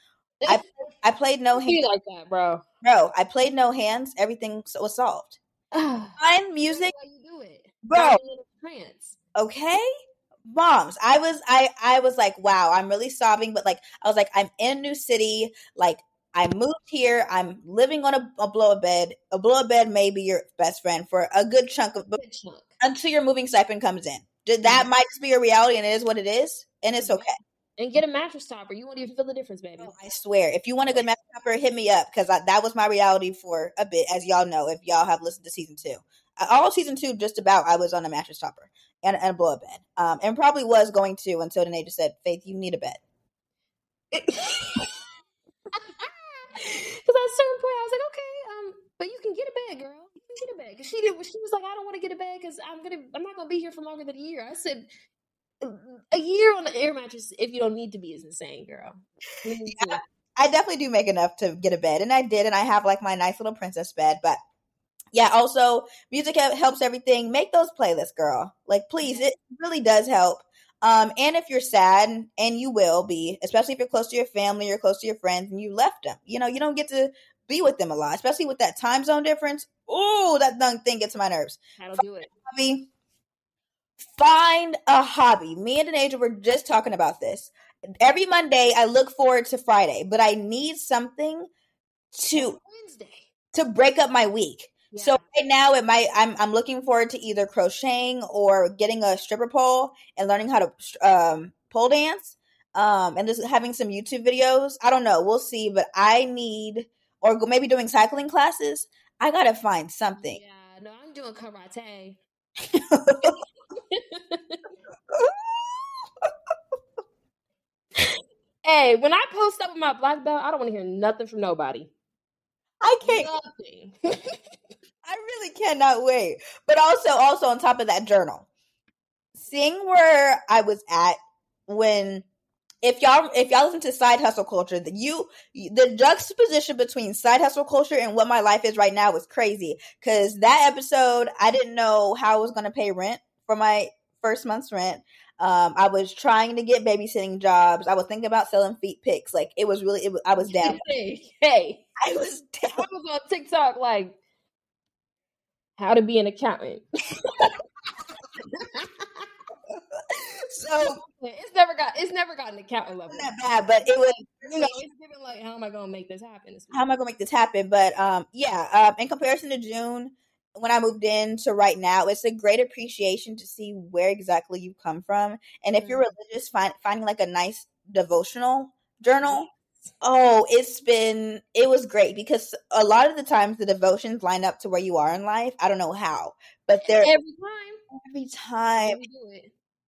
I I played no hands like that, bro. Bro, I played no hands. Everything was solved. Find music, you do it, bro. Okay, moms. I was I I was like, wow, I'm really sobbing, but like I was like, I'm in a new city. Like I moved here. I'm living on a, a blow a bed. A blow a bed may be your best friend for a good chunk of good chunk. until your moving stipend comes in. That mm-hmm. might just be a reality, and it is what it is, and it's okay. And get a mattress topper. You won't even feel the difference, baby. Oh, I swear. If you want a good mattress topper, hit me up because that was my reality for a bit, as y'all know. If y'all have listened to season two, all season two, just about, I was on a mattress topper and, and a blow up bed, um, and probably was going to until Danae just said, "Faith, you need a bed." Because at a certain point, I was like, okay, um, but you can get a bed, girl. You can get a bed. She did. She was like, I don't want to get a bed because I'm gonna. I'm not gonna be here for longer than a year. I said, a year on the air mattress if you don't need to be is insane, girl. Yeah, I definitely do make enough to get a bed, and I did, and I have like my nice little princess bed, but. Yeah, also music helps everything. Make those playlists, girl. Like, please, it really does help. Um, and if you're sad, and you will be, especially if you're close to your family or close to your friends and you left them, you know, you don't get to be with them a lot, especially with that time zone difference. Oh, that dumb thing gets my nerves. That'll do it. Hobby. Find a hobby. Me and Denaja were just talking about this. Every Monday, I look forward to Friday, but I need something to Wednesday to break up my week. So right now it might I'm I'm looking forward to either crocheting or getting a stripper pole and learning how to um pole dance. Um and just having some YouTube videos. I don't know, we'll see, but I need or maybe doing cycling classes. I got to find something. Yeah, no, I'm doing karate. hey, when I post up with my black belt, I don't want to hear nothing from nobody. I can't. I really cannot wait. But also, also on top of that journal, seeing where I was at when if y'all if y'all listen to side hustle culture, the you the juxtaposition between side hustle culture and what my life is right now was crazy. Cause that episode, I didn't know how I was gonna pay rent for my first month's rent. Um, I was trying to get babysitting jobs. I was thinking about selling feet pics. Like it was really, it was, I was down. Hey, hey, I was down. I was on TikTok like how to be an accountant. so it's never got it's never gotten accountant level. Not bad, but it was you know it's given like how am I gonna make this happen? How am I gonna make this happen? But um yeah, um in comparison to June when I moved in to right now, it's a great appreciation to see where exactly you've come from. And if mm-hmm. you're religious, find, finding like a nice devotional journal Oh, it's been it was great because a lot of the times the devotions line up to where you are in life. I don't know how, but they're every time. Every time.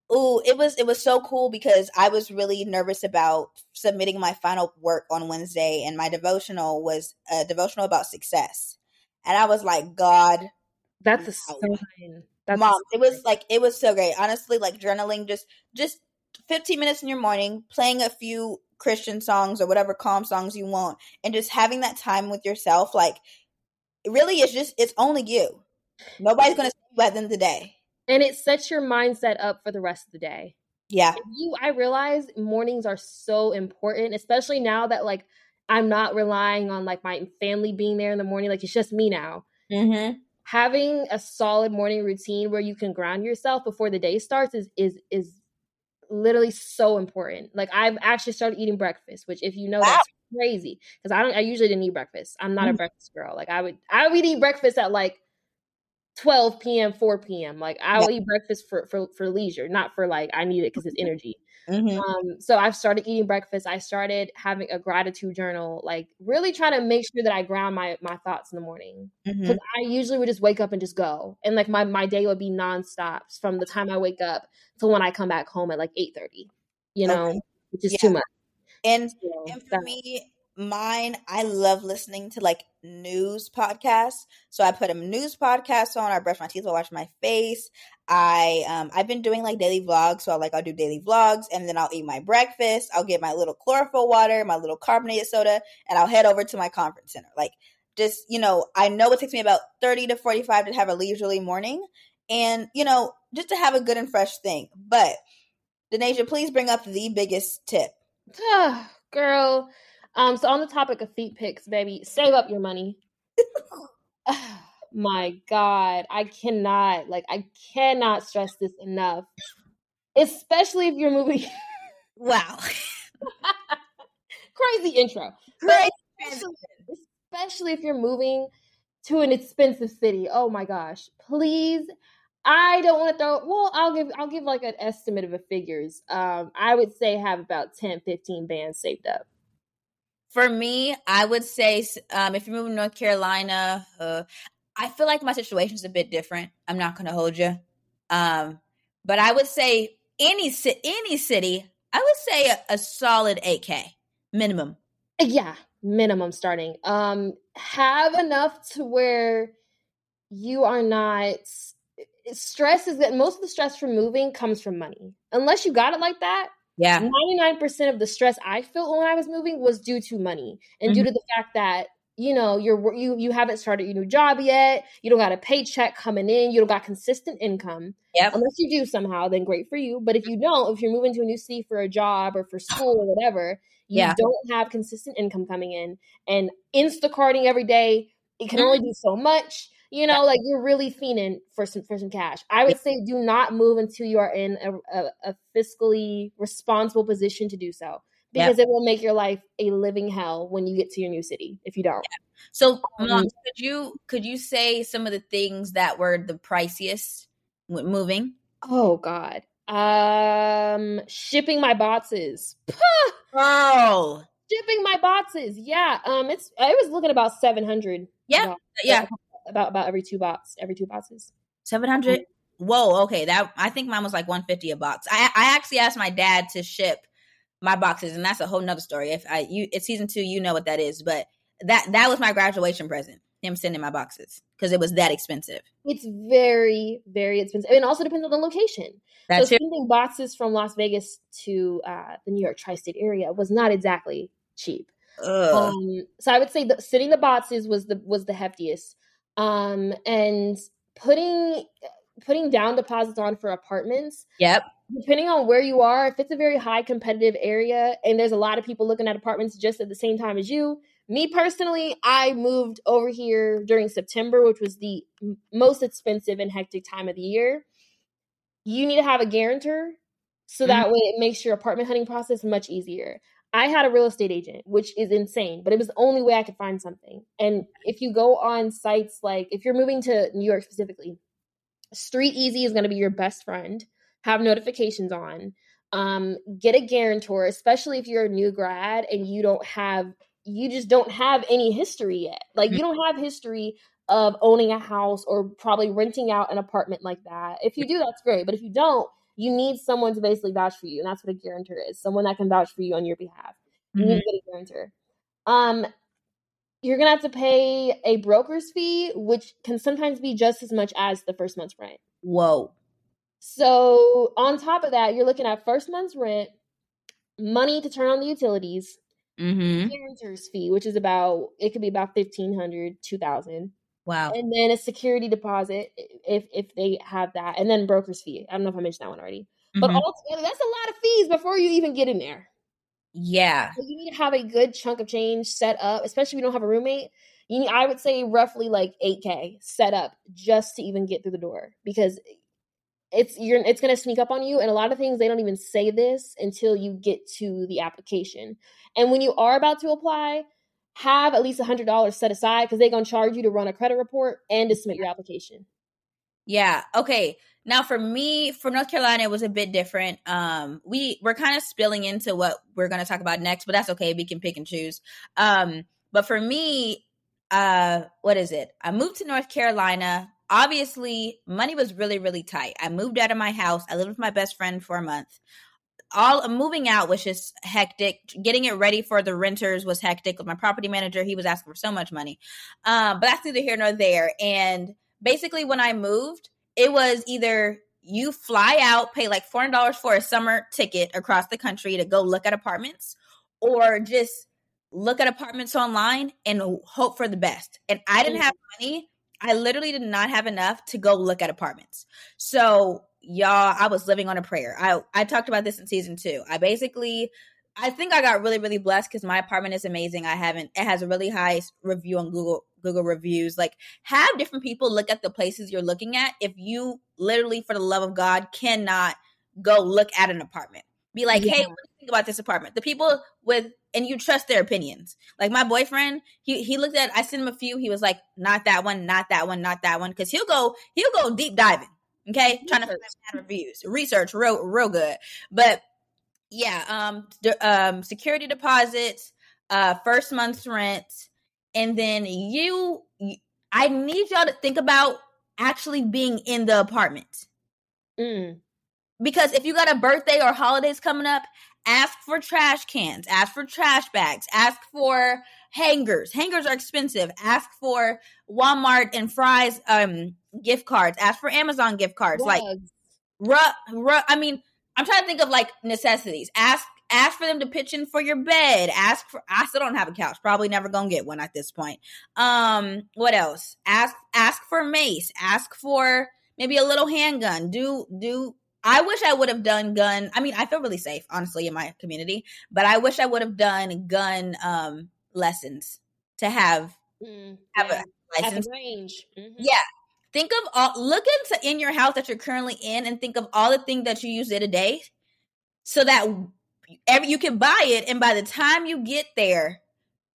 Oh, it was it was so cool because I was really nervous about submitting my final work on Wednesday, and my devotional was a devotional about success, and I was like, God, that's a sign. That's Mom, it was like it was so great. Honestly, like journaling, just just 15 minutes in your morning, playing a few Christian songs or whatever calm songs you want, and just having that time with yourself. Like, really is just, it's only you. Nobody's going to see you at the end of the day. And it sets your mindset up for the rest of the day. Yeah. You I realize mornings are so important, especially now that like I'm not relying on like my family being there in the morning. Like it's just me now. Mm-hmm. Having a solid morning routine where you can ground yourself before the day starts is is is literally so important. Like I've actually started eating breakfast, which if you know wow. that's crazy because I don't. I usually didn't eat breakfast. I'm not mm-hmm. a breakfast girl. Like I would I would eat breakfast at like 12 p.m., 4 p.m. Like I will yeah. eat breakfast for, for for leisure, not for like I need it because it's energy. Mm-hmm. Um, so I've started eating breakfast. I started having a gratitude journal, like really trying to make sure that I ground my my thoughts in the morning. Because mm-hmm. I usually would just wake up and just go, and like my my day would be nonstop from the time I wake up to when I come back home at like eight thirty. You know, okay. which is yeah. too much. And, so, and for me, mine i love listening to like news podcasts. So i put a news podcast on i brush my teeth i wash my face. I um i've been doing like daily vlogs. So I, like i'll do daily vlogs and then i'll eat my breakfast. I'll get my little chlorophyll water my little carbonated soda and i'll head over to my conference center. Like just you know i know it takes me about 30 to 45 to have a leisurely morning and you know just to have a good and fresh thing. But Denasia, please bring up the biggest tip. Girl um, so on the topic of feet pics, baby, save up your money. My God, I cannot, like, I cannot stress this enough. Especially if you're moving. wow. Crazy intro. Crazy. Especially, especially if you're moving to an expensive city. Oh my gosh. Please I don't want to throw well, I'll give I'll give like an estimate of the figures. Um, I would say have about 10, 15 bands saved up. For me, I would say um, if you're moving to North Carolina, uh, I feel like my situation is a bit different. I'm not going to hold you, um, but I would say any any city, I would say a, a solid 8K minimum. Yeah, minimum starting. Um, have enough to where you are not stress is that most of the stress from moving comes from money. Unless you got it like that, yeah. 99% of the stress I felt when I was moving was due to money and mm-hmm. due to the fact that you know you're you you haven't started your new job yet you don't got a paycheck coming in you don't got consistent income yeah unless you do somehow then great for you but if you don't if you're moving to a new city for a job or for school or whatever you yeah. don't have consistent income coming in and instacarting every day it can only mm-hmm. do so much you know, like you're really fiending for some for some cash. I would say do not move until you are in a, a, a fiscally responsible position to do so because yep. it will make your life a living hell when you get to your new city if you don't. Yeah. So, um, could you could you say some of the things that were the priciest when moving? Oh God, um, shipping my boxes. Oh, shipping my boxes. Yeah, um, it's I was looking about seven hundred. Yeah, yeah, about about every two box, every two boxes. Seven hundred. Whoa, okay. That I think mine was like one fifty a box. I I actually asked my dad to ship my boxes, and that's a whole nother story. If I you it's season two, you know what that is. But that that was my graduation present. Him sending my boxes because it was that expensive. It's very very expensive, and also depends on the location. That's so sending boxes from Las Vegas to uh, the New York tri-state area was not exactly cheap. Um, so I would say that sending the boxes was the was the heftiest um, and putting putting down deposits on for apartments. Yep. Depending on where you are, if it's a very high competitive area and there's a lot of people looking at apartments just at the same time as you, me personally, I moved over here during September, which was the most expensive and hectic time of the year. You need to have a guarantor so mm-hmm. that way it makes your apartment hunting process much easier. I had a real estate agent, which is insane, but it was the only way I could find something. And if you go on sites like, if you're moving to New York specifically, StreetEasy is going to be your best friend. Have notifications on. Um, get a guarantor, especially if you're a new grad and you don't have, you just don't have any history yet. Like you don't have history of owning a house or probably renting out an apartment like that. If you do, that's great. But if you don't, you need someone to basically vouch for you, and that's what a guarantor is. Someone that can vouch for you on your behalf. You mm-hmm. need to get a guarantor. Um, you're gonna have to pay a broker's fee, which can sometimes be just as much as the first month's rent. Whoa. So on top of that, you're looking at first month's rent, money to turn on the utilities, mm-hmm. guarantor's fee, which is about it could be about 1500 2000 Wow. And then a security deposit if if they have that, and then broker's fee. I don't know if I mentioned that one already. But mm-hmm. altogether, that's a lot of fees before you even get in there. Yeah. So you need to have a good chunk of change set up, especially if you don't have a roommate. You need, I would say roughly like 8K set up just to even get through the door because it's you're it's going to sneak up on you and a lot of things they don't even say this until you get to the application. And when you are about to apply, have at least a hundred dollars set aside because they're gonna charge you to run a credit report and to submit your application. Yeah. Okay. Now for me, for North Carolina, it was a bit different. Um, we we're kind of spilling into what we're gonna talk about next, but that's okay. We can pick and choose. Um, but for me, uh, what is it? I moved to North Carolina. Obviously, money was really, really tight. I moved out of my house. I lived with my best friend for a month all moving out was just hectic. Getting it ready for the renters was hectic. With my property manager, he was asking for so much money. Um, but that's neither here nor there. And basically, when I moved, it was either you fly out, pay like four hundred dollars for a summer ticket across the country to go look at apartments, or just look at apartments online and hope for the best. And I didn't have money. I literally did not have enough to go look at apartments. So y'all, I was living on a prayer. I I talked about this in season two. I basically I think I got really, really blessed because my apartment is amazing. I haven't it has a really high review on Google Google reviews. Like have different people look at the places you're looking at if you literally, for the love of God, cannot go look at an apartment. Be like, yeah. hey, what do you think about this apartment? The people with and you trust their opinions. Like my boyfriend, he he looked at I sent him a few, he was like, not that one, not that one, not that one. Cause he'll go, he'll go deep diving. Okay, trying to find reviews, research, real, real good. But yeah, um, um, security deposits, uh, first month's rent, and then you, you, I need y'all to think about actually being in the apartment. Mm. Because if you got a birthday or holidays coming up, ask for trash cans, ask for trash bags, ask for hangers. Hangers are expensive. Ask for Walmart and Fry's um gift cards. Ask for Amazon gift cards. Like, I mean, I'm trying to think of like necessities. Ask ask for them to pitch in for your bed. Ask for. I still don't have a couch. Probably never gonna get one at this point. Um, what else? Ask ask for mace. Ask for maybe a little handgun. Do do. I wish I would have done gun. I mean, I feel really safe, honestly, in my community, but I wish I would have done gun um lessons to have mm, have yeah. a license range. Mm-hmm. Yeah, think of all look into in your house that you're currently in and think of all the things that you use day to day so that every you can buy it and by the time you get there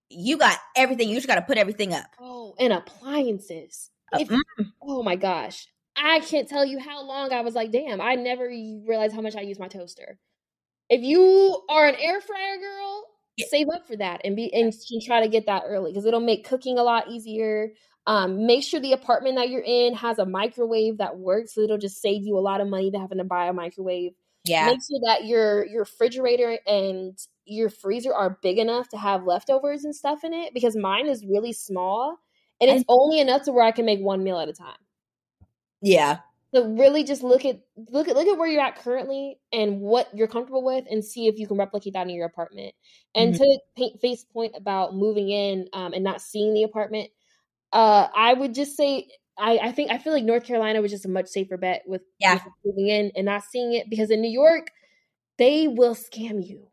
you got everything you just got to put everything up oh and appliances uh, if, mm-hmm. oh my gosh i can't tell you how long i was like damn i never realized how much i use my toaster if you are an air fryer girl. Save up for that and be and try to get that early because it'll make cooking a lot easier um, make sure the apartment that you're in has a microwave that works. So it'll just save you a lot of money to having to buy a microwave. Yeah. Make sure that your your refrigerator and your freezer are big enough to have leftovers and stuff in it because mine is really small and it's only enough to where I can make one meal at a time. Yeah. So really just look at look at look at where you're at currently and what you're comfortable with and see if you can replicate that in your apartment. And mm-hmm. to paint face point about moving in um, and not seeing the apartment, uh, I would just say I, I think I feel like North Carolina was just a much safer bet with, yeah. moving in and not seeing it because in New York they will scam you.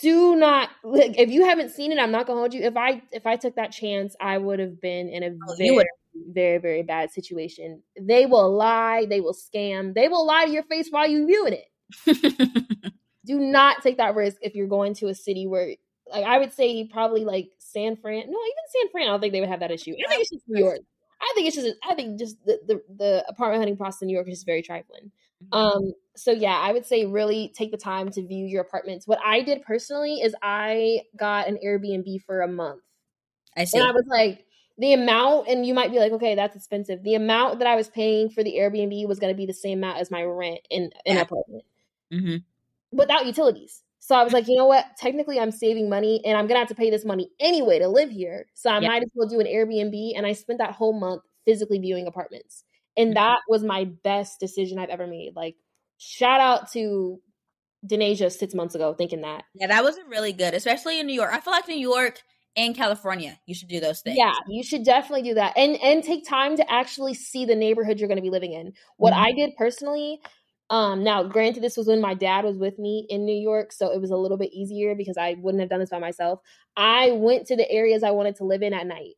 Do not like if you haven't seen it. I'm not gonna hold you. If I if I took that chance, I would have been in a oh, very very very bad situation. They will lie. They will scam. They will lie to your face while you viewing it. Do not take that risk if you're going to a city where like I would say probably like San Fran. No, even San Fran, I don't think they would have that issue. I think it's just New York. I think it's just I think just the the, the apartment hunting process in New York is just very trifling. Mm-hmm. Um so yeah, I would say really take the time to view your apartments. What I did personally is I got an Airbnb for a month. I see. And I was like the amount and you might be like okay that's expensive the amount that i was paying for the airbnb was going to be the same amount as my rent in an apartment mm-hmm. without utilities so I was like, you know what? Technically, I'm saving money and I'm going to have to pay this money anyway to live here. So I yeah. might as well do an Airbnb. And I spent that whole month physically viewing apartments. And mm-hmm. that was my best decision I've ever made. Like, shout out to Denasia six months ago thinking that. Yeah, that was really good, especially in New York. I feel like New York and California, you should do those things. Yeah, you should definitely do that. And and take time to actually see the neighborhood you're going to be living in. What mm-hmm. I did personally, Um, now, granted, this was when my dad was with me in New York, so it was a little bit easier because I wouldn't have done this by myself. I went to the areas I wanted to live in at night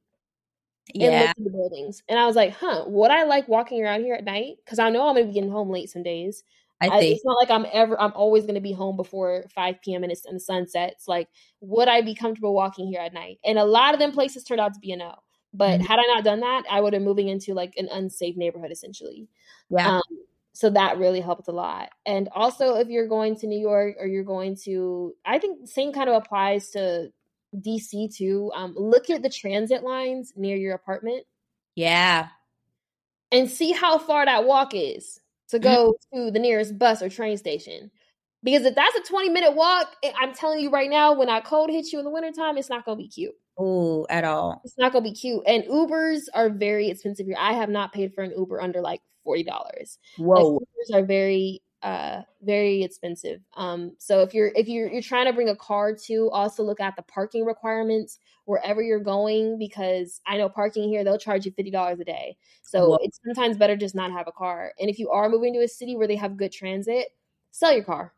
and Yeah. looked at the buildings, and I was like, "Huh, would I like walking around here at night? Because I know I'm gonna be getting home late some days. I I, it's not like I'm ever. I'm always gonna be home before 5 p.m. and it's and the sun sets. Like, would I be comfortable walking here at night? And a lot of them places turned out to be a no. But Mhm. had I not done that, I would have moving into like an unsafe neighborhood essentially. yeah. Um, so that really helped a lot. And also, if you're going to New York or you're going to, I think the same kind of applies to DC too. Um, look at the transit lines near your apartment yeah. and see how far that walk is to mm-hmm. go to the nearest bus or train station. Because if that's a 20 minute walk, I- I'm telling you right now, when that cold hits you in the wintertime, it's not going to be cute. Ooh, at all. It's not going to be cute. And Ubers are very expensive here. I have not paid for an Uber under like $40. Like Whoa. Ubers are very uh very expensive. Um so if you're if you're you're trying to bring a car to, also look at the parking requirements wherever you're going because I know parking here they'll charge you $50 a day. So it's sometimes better just not have a car. And if you are moving to a city where they have good transit, sell your car.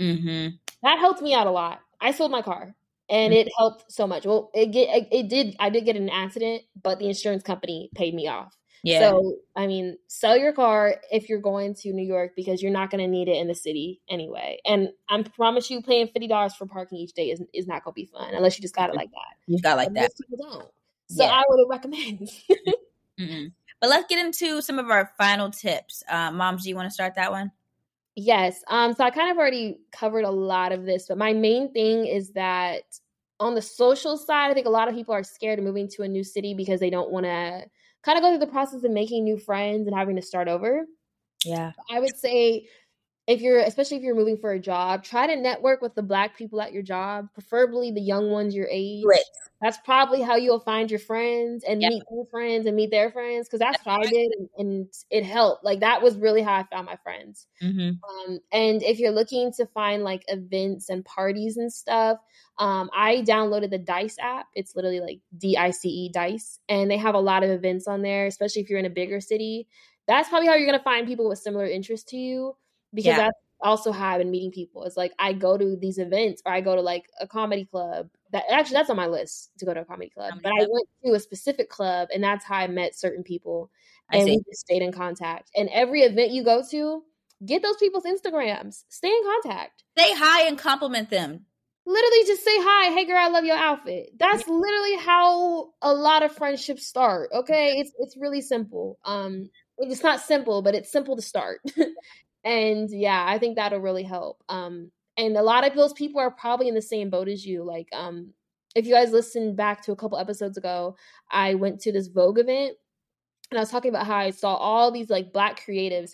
Mm-hmm. That helped me out a lot. I sold my car and it helped so much. Well, it get it, it did I did get an accident, but the insurance company paid me off. Yeah. So, I mean, sell your car if you're going to New York because you're not going to need it in the city anyway. And I promise you, paying fifty dollars for parking each day is, is not going to be fun unless you just got it like that. you got like that. most people don't. So Yeah. I would recommend. Mm-mm. But let's get into some of our final tips. Uh, Moms, do you want to start that one? yes. Um. So I kind of already covered a lot of this, but my main thing is that on the social side, I think a lot of people are scared of moving to a new city because they don't want to kind of go through the process of making new friends and having to start over. Yeah. I would say if you're especially if you're moving for a job, try to network with the black people at your job, preferably the young ones your age. Great. That's probably how you'll find your friends and Yep. meet new friends and meet their friends because that's what I did and, and it helped. Like that was really how I found my friends. Mm-hmm. Um, and if you're looking to find like events and parties and stuff, um, I downloaded the Dice app. It's literally like D I C E Dice, and they have a lot of events on there, especially if you're in a bigger city. That's probably how you're gonna find people with similar interests to you, because Yeah. that's also how I've been meeting people. It's like I go to these events or I go to like a comedy club. That actually that's on my list to go to a comedy club. Comedy but I went to a specific club, and that's how I met certain people and we just stayed in contact. And every event you go to, get those people's Instagrams. Stay in contact. Say hi and compliment them. Literally just say hi, hey girl, I love your outfit. That's literally how a lot of friendships start. Okay. It's it's really simple. Um it's not simple, but it's simple to start. and yeah, I think that'll really help. Um and a lot of those people are probably in the same boat as you. Like, um, if you guys listen back to a couple episodes ago, I went to this Vogue event and I was talking about how I saw all these like black creatives.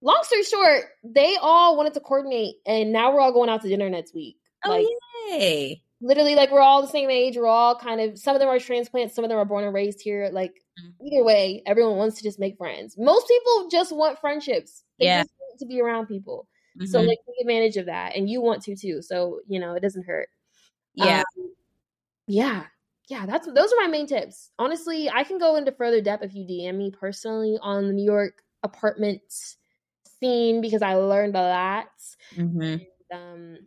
Long story short, they all wanted to coordinate, and now we're all going out to dinner next week. Oh, like yay. literally, like we're all the same age. We're all kind of some of them are transplants, some of them are born and raised here. Like Mhm. either way, everyone wants to just make friends. Most people just want friendships. They Yeah. just to be around people. So Mhm. like take advantage of that, and you want to too. So you know it doesn't hurt. yeah. Um, yeah, yeah. That's those are my main tips. Honestly, I can go into further depth if you DM me personally on the New York apartment scene because I learned a lot. Mhm. Um,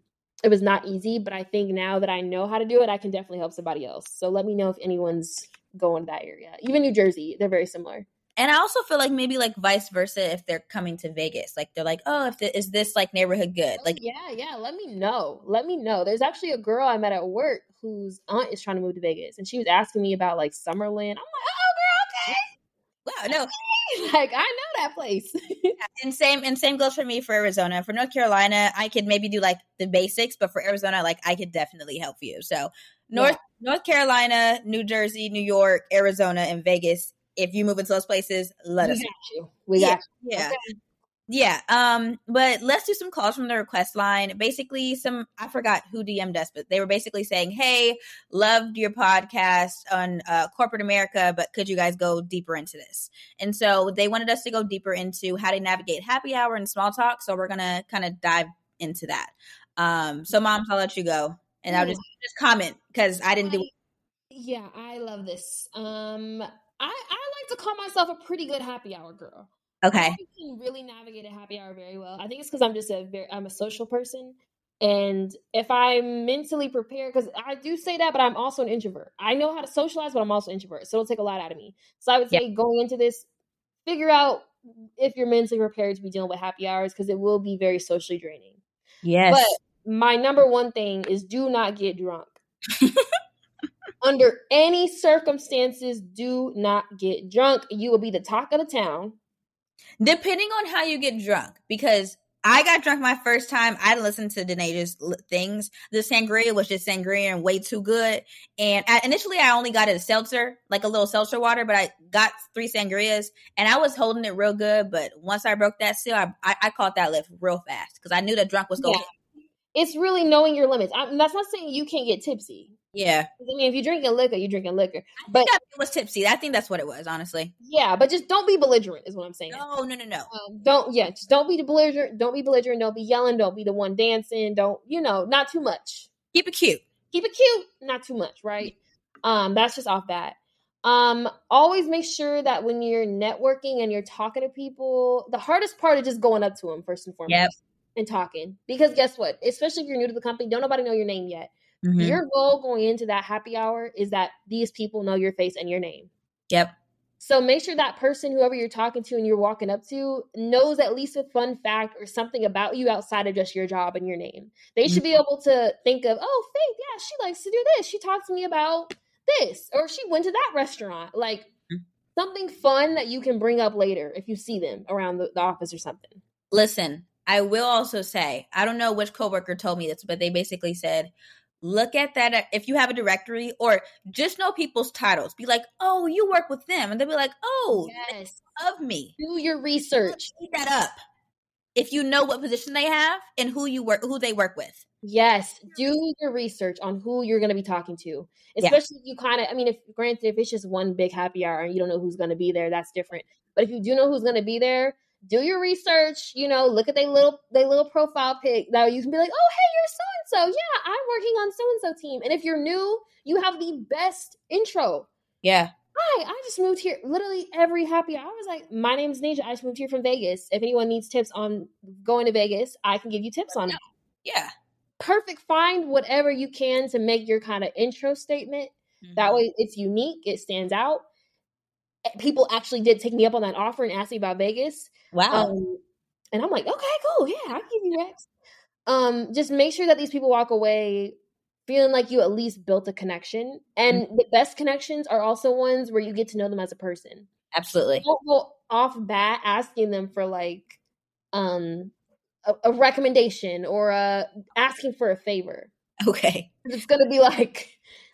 it was not easy, but I think now that I know how to do it, I can definitely help somebody else. So let me know if anyone's going to that area. Even New Jersey, they're very similar. And I also feel like maybe like vice versa if they're coming to Vegas. Like they're like, oh, if the, is this like neighborhood good? Oh, like, yeah, yeah. Let me know. Let me know. There's actually a girl I met at work whose aunt is trying to move to Vegas, and she was asking me about like Summerlin. I'm like, oh, girl, okay. Wow, no, okay. like I know that place. And same and same goes for me for Arizona. For North Carolina, I could maybe do like the basics, but for Arizona, like I could definitely help you. So North North Carolina, New Jersey, New York, Arizona, and Vegas. If you move into those places, let we us. got you. We Yeah, got you. Yeah. Okay. Yeah. Um, but let's do some calls from the request line. Basically, some I forgot who DM'd us, but they were basically saying, Hey, loved your podcast on uh corporate America, but could you guys go deeper into this? And so they wanted us to go deeper into how to navigate happy hour and small talk. So we're gonna kind of dive into that. Um, so moms, I'll let you go. And I'll just just comment because I didn't do Yeah, I love this. Um, I I to call myself a pretty good happy hour girl. Okay. I can really navigate a happy hour very well. I think it's because I'm just a very I'm a social person, and if I'm mentally prepared, because I do say that, but I'm also an introvert. I know how to socialize, but I'm also introvert, so it'll take a lot out of me. So I would say going into this, figure out if you're mentally prepared to be dealing with happy hours because it will be very socially draining. Yes. But my number one thing is do not get drunk. Under any circumstances, do not get drunk. You will be the talk of the town. Depending on how you get drunk, because I got drunk my first time. I listened to Denaja's things. The sangria was just sangria and way too good. And I, initially, I only got it a seltzer, like a little seltzer water, but I got three sangrias and I was holding it real good. But once I broke that seal, I, I, I caught that lift real fast because I knew that drunk was going. Yeah. It's really knowing your limits. I, that's not saying you can't get tipsy. Yeah. I mean, if you're drinking liquor, you're drinking liquor. But it was tipsy. I think that's what it was, honestly. Yeah, but just don't be belligerent, is what I'm saying. No, no, no, no. Um, don't yeah, just don't be belligerent. Don't be belligerent. Don't be yelling. Don't be the one dancing. Don't you know? Not too much. Keep it cute. Keep it cute. Not too much, right? Um, that's just off that. Um, always make sure that when you're networking and you're talking to people, the hardest part is just going up to them first and foremost yep. And talking. Because guess what? Especially if you're new to the company, don't nobody know your name yet. Mm-hmm. Your goal going into that happy hour is that these people know your face and your name. Yep. So make sure that person, whoever you're talking to and you're walking up to, knows at least a fun fact or something about you outside of just your job and your name. They should be able to think of, oh, Faith, yeah, she likes to do this. She talked to me about this, or she went to that restaurant. Like mm-hmm. something fun that you can bring up later if you see them around the, the office or something. Listen, I will also say, I don't know which coworker told me this, but they basically said, look at that uh, if you have a directory or just know people's titles. Be like oh you work with them and they'll be like oh yes. of me. Do your research. Keep that up. If you know what position they have and who you work who they work with. Yes do your research on who you're going to be talking to. Especially yeah. if you kind of i mean if granted if it's just one big happy hour and you don't know who's going to be there that's different. But if you do know who's going to be there do your research, you know, look at their little their little profile pic. Now you can be like, oh hey, you're so and so. Yeah, I'm working on so and so team. And if you're new, you have the best intro. Yeah. Hi, I just moved here. Literally every happy hour, I was like, my name is Nasia. I just moved here from Vegas. If anyone needs tips on going to Vegas, I can give you tips on it. Yeah. Perfect. Find whatever you can to make your kind of intro statement. Mm-hmm. That way it's unique, it stands out. People actually did take me up on that offer and ask me about Vegas. Wow. Um, and I'm like, okay, cool. Yeah, I'll give you Rex. Um, just make sure that these people walk away feeling like you at least built a connection. And mm-hmm. the best connections are also ones where you get to know them as a person. Absolutely. Don't go off bat asking them for like um a, a recommendation or a asking for a favor. Okay. It's gonna be like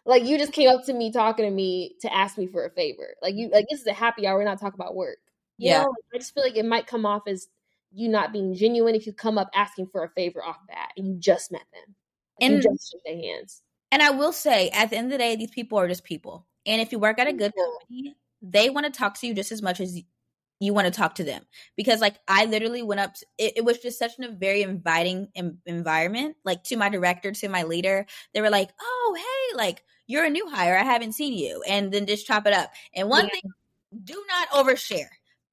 like you just came up to me talking to me to ask me for a favor. Like you like this is a happy hour, we're not talking about work. You yeah. Know, I just feel like it might come off as you not being genuine if you come up asking for a favor off that and you just met them. And you just shake their hands. And I will say, at the end of the day, these people are just people. And if you work at a good company, they want to talk to you just as much as you want to talk to them. Because, like, I literally went up, to, it, it, was just such a very inviting em- environment. Like, to my director, to my leader, they were like, oh, hey, like, you're a new hire. I haven't seen you. And then just chop it up. And one yeah. thing, do not overshare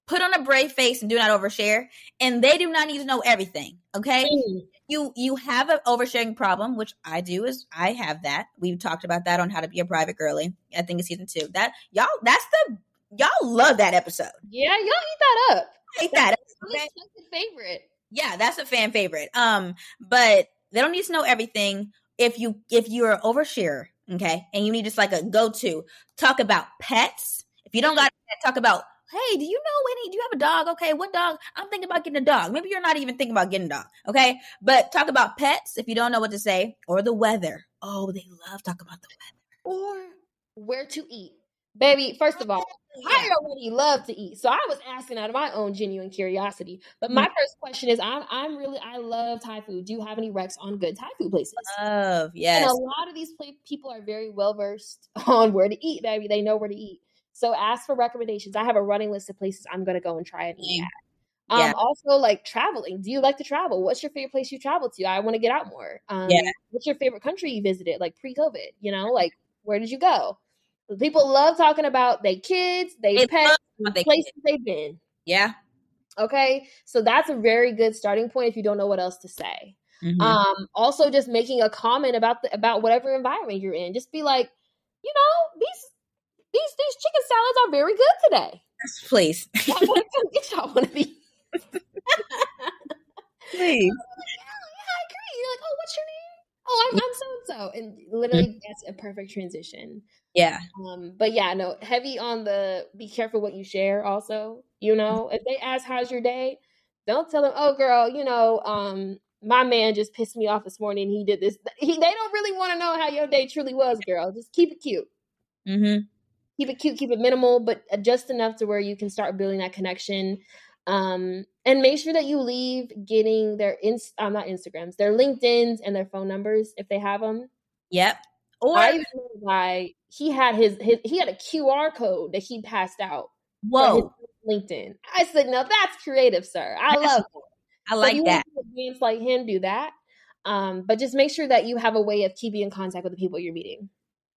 put on a brave face and do not overshare and they do not need to know everything okay mm. you you have an oversharing problem which i do is i have that we've talked about that on how to be a private girly i think it's season two that y'all that's the y'all love that episode yeah y'all eat that up eat that that's favorite yeah that's a fan favorite um but they don't need to know everything if you if you're an overshare okay and you need just like a go-to talk about pets if you don't got talk about hey, do you know any? Do you have a dog? Okay, what dog? I'm thinking about getting a dog. Maybe you're not even thinking about getting a dog. Okay, but talk about pets if you don't know what to say, or the weather. Oh, they love talking about the weather. Or where to eat. Baby, first of all. I already love to eat. So I was asking out of my own genuine curiosity. But my mm-hmm. first question is I'm I'm really I love Thai food. Do you have any recs on good Thai food places? Love, yes. And a lot of these people are very well versed on where to eat, baby. They know where to eat. So ask for recommendations. I have a running list of places I'm going to go and try and eat at. Um, yeah. Also, like traveling. Do you like to travel? What's your favorite place you travel to? I want to get out more. Um, yeah. What's your favorite country you visited, like pre-COVID? You know, like where did you go? People love talking about their kids, they pets, they places kids. they've been. Yeah. Okay. So that's a very good starting point if you don't know what else to say. Mhm. Um, also just making a comment about the about whatever environment you're in. Just be like, you know, these these these chicken salads are very good today. Please. Y'all wanna come get y'all one of these. Please. yeah, I agree. You're like, oh, what's your name? Oh, I'm, I'm so and so, and literally that's a perfect transition. Yeah. Um, but yeah, no, heavy on the be careful what you share. Also, you know, if they ask how's your day, don't tell them, oh, girl, you know, um, my man just pissed me off this morning. He did this. He, they don't really want to know how your day truly was, girl. Just keep it cute. Mm-hmm. Keep it cute. Keep it minimal, but just enough to where you can start building that connection. Um, and make sure that you leave getting their inst um, not Instagrams, their LinkedIn's and their phone numbers if they have them. Yep. Or I even know guy, he had his, his he had a QR code that he passed out whoa, LinkedIn. I said, no, that's creative, sir. I love it. I So like you that. want like him, do that. Um, but just make sure that you have a way of keeping in contact with the people you're meeting.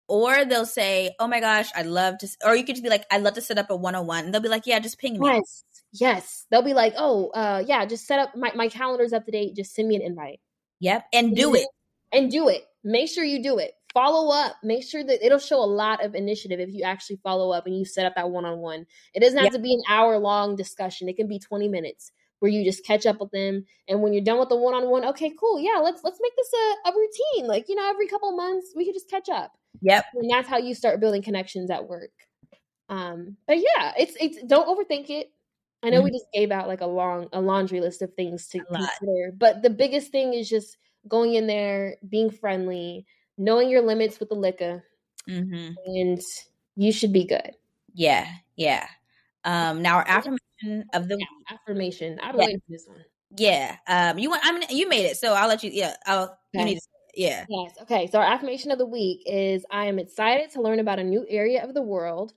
Or they'll say, "Oh my gosh, I'd love to," or you could just be like, "I'd love to set up a one-on-one." And they'll be like, "Yeah, just ping me." Yes. Yes. They'll be like, oh, uh, yeah, just set up my, my calendar's up to date. Just send me an invite. Yep, and do it. And do it. Make sure you do it. Follow up. Make sure that it'll show a lot of initiative if you actually follow up and you set up that one on one. It doesn't have Yep. to be an hour long discussion. It can be 20 minutes where you just catch up with them. And when you're done with the one on one, okay, cool. Yeah, let's let's make this a, a routine. Like, you know, every couple months we could just catch up. Yep. And that's how you start building connections at work. Um, but yeah, it's it's don't overthink it. I know we just gave out like a long a laundry list of things to consider, but the biggest thing is just going in there, being friendly, knowing your limits with the liquor, Mm-hmm. and you should be good. Yeah, yeah. Um, now our affirmation of the Yeah, affirmation. I've Yeah. waiting for this one. yeah. Um, you want? I mean, you made it, so I'll let you. Yeah, I'll. You need. To, yeah. Yes. Okay. So our affirmation of the week is I am excited to learn about a new area of the world.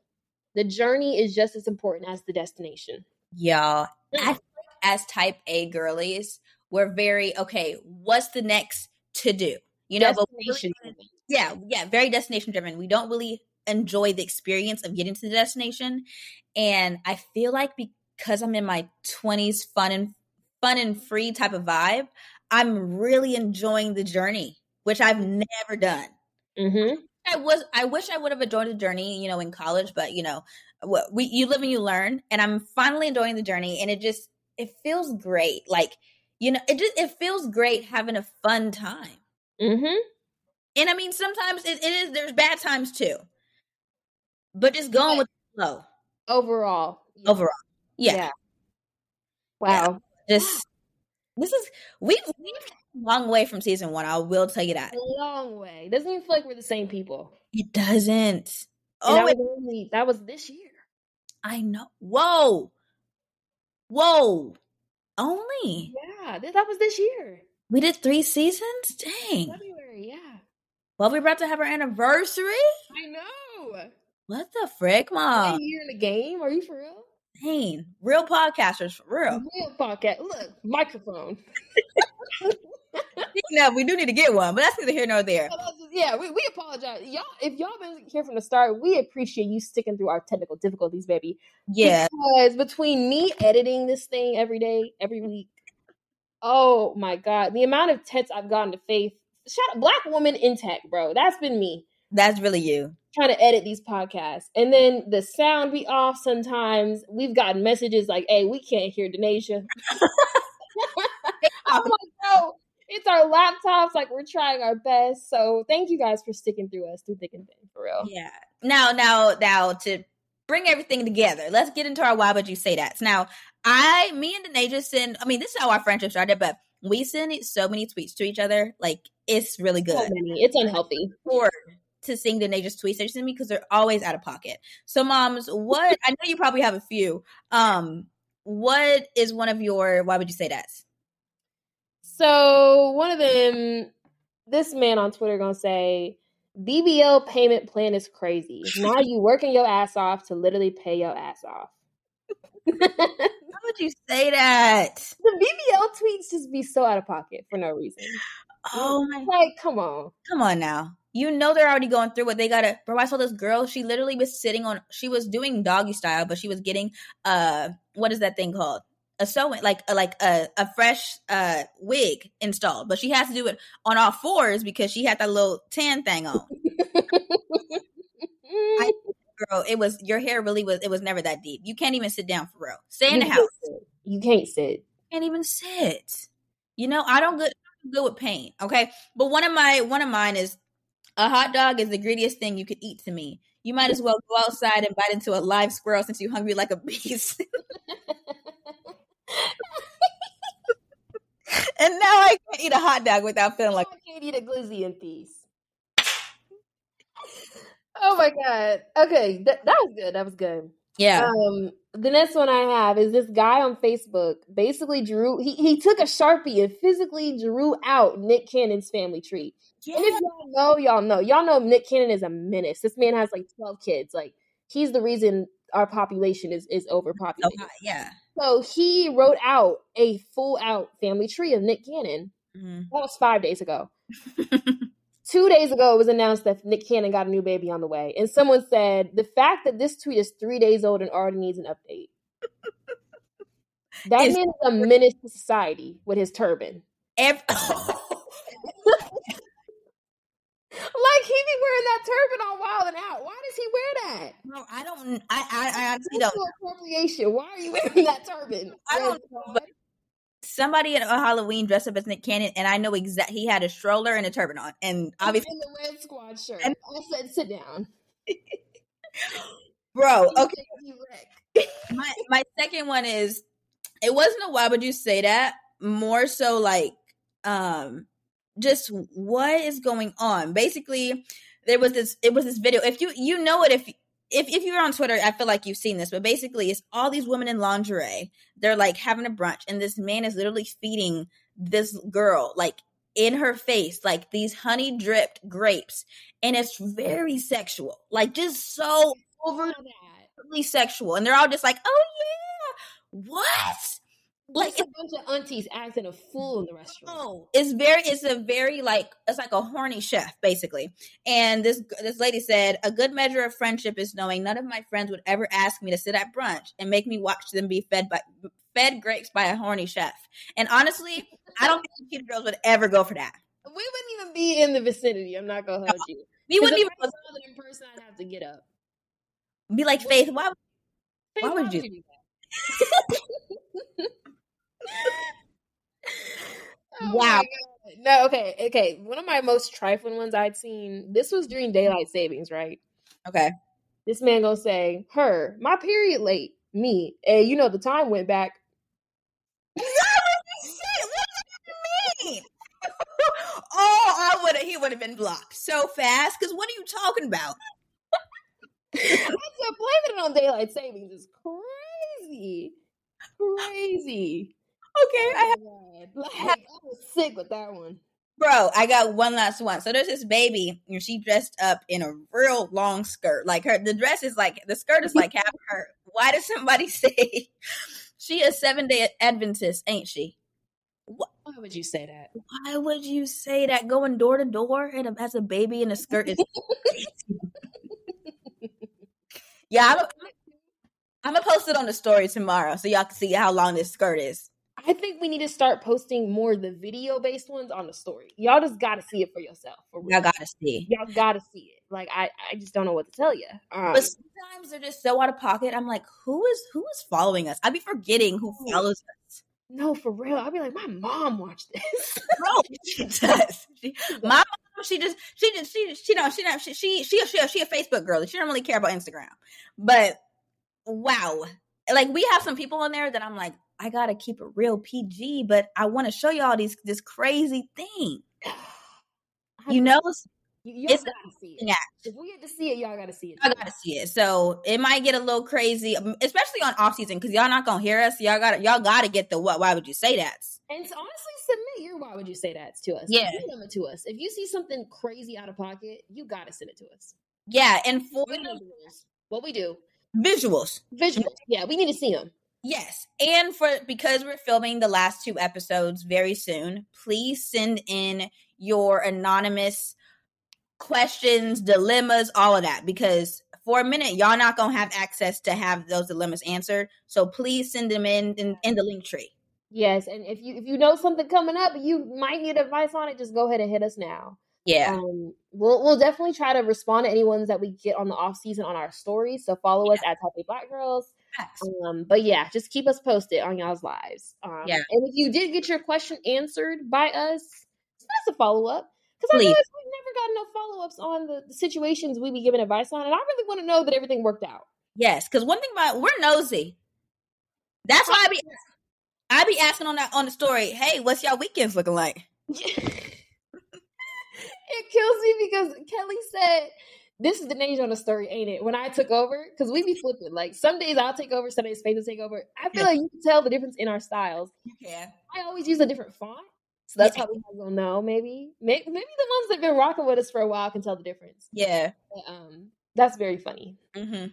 The journey is just as important as the destination. Y'all, I Mm. feel like as type A girlies, we're very okay. What's the next to do? You know, but really- yeah, yeah, very destination driven. We don't really enjoy the experience of getting to the destination, and I feel like because I'm in my 20s, fun and fun and free type of vibe, I'm really enjoying the journey, which I've never done. Mm-hmm. I was I wish I would have enjoyed the journey, you know, in college, but you know, we you live and you learn, and I'm finally enjoying the journey, and it just it feels great. Like you know, it just it feels great having a fun time. Mm-hmm. And I mean, sometimes it, it is there's bad times too, but just going with the flow Overall. overall. Yeah, Wow. just this is we've we've come a long way from season one. I will tell you that A long way. Doesn't even feel like we're the same people. it doesn't. And Oh, that it, was only that was this year. I know. Whoa, whoa. Only Yeah, that was this year. we did three seasons. Dang. February. Yeah. Well, we're about to have our anniversary. I know. What the frick, mom? a year in the game. Are you for real? Dang, real podcasters for real. Real podcast. Look, microphone. Speaking of, we do need to get one, but that's neither here nor there. So that's just- yeah, we, we apologize. Y'all, if y'all been here from the start, we appreciate you sticking through our technical difficulties, baby. Yeah, Because between me editing this thing every day, every week, oh my god, the amount of texts I've gotten to Faith, shout out, black woman in tech, bro. That's been me that's really you. trying to edit these podcasts. And then the sound be off sometimes. We've gotten messages like, hey, we can't hear Denasia. I'm like, no, it's our laptops. Like, we're trying our best. So thank you guys for sticking through us through thick and thin, for real. Yeah. Now, now, now to bring everything together, let's get into our why would you say that. Now, I, me and Danae just send, I mean, this is how our friendship started, but we send so many tweets to each other. Like, it's really So good. many. It's unhealthy. Forward to seeing Danae's tweets they send me because they're always out of pocket. So, moms, what, I know you probably have a few. Um, what is one of your, why would you say that? So one of them, this man on Twitter gonna say, BBL payment plan is crazy. Now you working your ass off to literally pay your ass off. How would you say that? The BBL tweets just be so out of pocket for no reason. Oh my Like, come on. come on now. You know they're already going through what they gotta bro. I saw this girl, she literally was sitting on she was doing doggy style, but she was getting uh what is that thing called? A sewing like a, like a, a fresh uh wig installed, but she has to do it on all fours because she had that little tan thing on. I, girl, it was your hair really was it was never that deep. You can't even sit down for real. Stay in You the house. sit. You can't sit. Can't even sit. You know, I don't good good with pain. Okay, but one of my one of mine is a hot dog is the greediest thing you could eat to me. You might as well go outside and bite into a live squirrel since you're hungry like a beast. and now I can't eat a hot dog without feeling like I can't eat a glizzy in peace. Oh my god. Okay, that, that was good. That was good. yeah. Um, the next one I have is this guy on Facebook basically drew he, he took a sharpie and physically drew out Nick Cannon's family tree. And if y'all know, y'all know. Y'all know Nick Cannon is a menace. This man has like 12 kids. Like he's the reason our population is is overpopulated. hot, yeah. So he wrote out a full out family tree of Nick Cannon. Mhm. That was five days ago. Two days ago, it was announced that Nick Cannon got a new baby on the way. And someone said, the fact that this tweet is three days old and already needs an update. That It's- man is a menace to society with his turban. He wearing that turban on Wild 'N Out. Why does he wear that? no, I don't. I I, I honestly don't. appropriation. Why are you wearing that turban? I don't know, but somebody at a Halloween dressed up as Nick Cannon, and I know exact. He had a stroller and a turban on, and obviously, in the Red Squad shirt. And- I said, sit down. bro. Okay, my my second one is. It wasn't a why would you say that? More so like, um, just what is going on? Basically, there was this. It was this video. If you you know it, if if if you're on Twitter, I feel like you've seen this. But basically, it's all these women in lingerie. They're like having a brunch, and this man is literally feeding this girl like in her face like these honey dripped grapes and it's very sexual like just so Over that. overly sexual and they're all just like oh yeah what Like like a bunch of aunties acting a fool in the restaurant. no it's very it's a very like it's like a horny chef basically and this this lady said a good measure of friendship is knowing none of my friends would ever ask me to sit at brunch and make me watch them be fed by fed grapes by a horny chef and honestly i don't think cute girls would ever go for that We wouldn't even be in the vicinity. I'm not gonna hold you. we wouldn't even in person, I'd have to get up. be like faith why would Faith, would you- do that? Oh Wow. No, okay, okay. One of my most trifling ones I'd seen. This was during daylight savings, right? okay This man gonna say, "Her, my period late." Me, and you know the time went back. oh, I would have. He would have been blocked so fast. Because what are you talking about? I said, blaming it on daylight savings is crazy, crazy. Oh okay, I have, Oh my God. Like, I was sick with that one. bro. I got one last one. So there's this baby, and she dressed up in a real long skirt. Like her, the dress is like the skirt is like half her. Why does somebody say she a seven day Adventist? Ain't she? Why would you say that? Why would you say that? Going door to door and as a baby in a skirt is. yeah, I'm. I'm gonna post it on the story tomorrow so y'all can see how long this skirt is. I think we need to start posting more of the video based ones on the story. Y'all just got to see it for yourself. For. Y'all gotta see. Y'all got to see it. Like I, I just don't know what to tell you. Um, But sometimes they're just so out of pocket. I'm like, who is who is following us? I'd be forgetting who follows us. no, for real. I'd be like, my mom watched this. Bro, she does. She, my mom, she just she just she she don't she don't she she she she, she a Facebook girl. She don't really care about Instagram. But wow, like we have some people on there that I'm like, I gotta keep it real PG, but I want to show y'all these this crazy thing. You know, you, it's got to see it. yeah. If we get to see it, y'all got to see it. I gotta see it. So it might get a little crazy, um, especially on off season, because y'all not gonna hear us. Y'all gotta y'all gotta get the what? Why would you say that? And so honestly, submit your why would you say that to us? Yeah. Email it to us. If you see something crazy out of pocket, you got to send it to us. Yeah, and for We know the the rules. What we do, visuals, visuals. Yeah, we need to see them. yes, and for because we're filming the last two episodes very soon, please send in your anonymous questions, dilemmas, all of that, because for a minute, y'all not gonna have access to have those dilemmas answered. So please send them in in, in the link tree. Yes, and if you if you know something coming up, you might need advice on it. Just go ahead and hit us now. Yeah. Um, we'll we'll definitely try to respond to any ones that we get on the off season on our stories. So follow yeah. us at Healthy Black Girls. Um, but yeah, just keep us posted on y'all's lives. Um, yeah. And if you did get your question answered by us, send us a follow up because I realize we've never gotten no follow ups on the, the, situations we be giving advice on, and I really want to know that everything worked out. Yes, because one thing about we're nosy. That's why I be I be asking on that on the story. Hey, what's y'all weekends looking like? it kills me because Kelly said, "This is the name on the story, ain't it?" When I took over, because we be flipping. Like some days I'll take over, some days Faith will take over. I feel yeah. like you can tell the difference in our styles. You can. I always use a different font, so that's yeah. how we will know. Maybe, maybe, maybe the ones that've been rocking with us for a while can tell the difference. Yeah. But, um, that's very funny. Mm-hmm.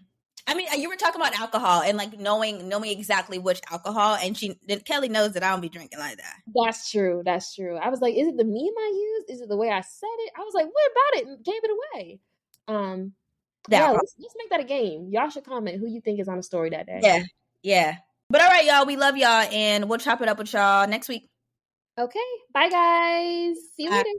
I mean, you were talking about alcohol and like knowing knowing exactly which alcohol, and she Kelly knows that I don't be drinking like that. That's true. That's true. I was like, is it the meme I used? Is it the way I said it? I was like, what about it? And gave it away. Um, yeah, let's, let's make that a game. Y'all should comment who you think is on a story that day. Yeah, yeah. But all right, y'all, we love y'all, and we'll chop it up with y'all next week. Okay, bye guys. See you Bye. later.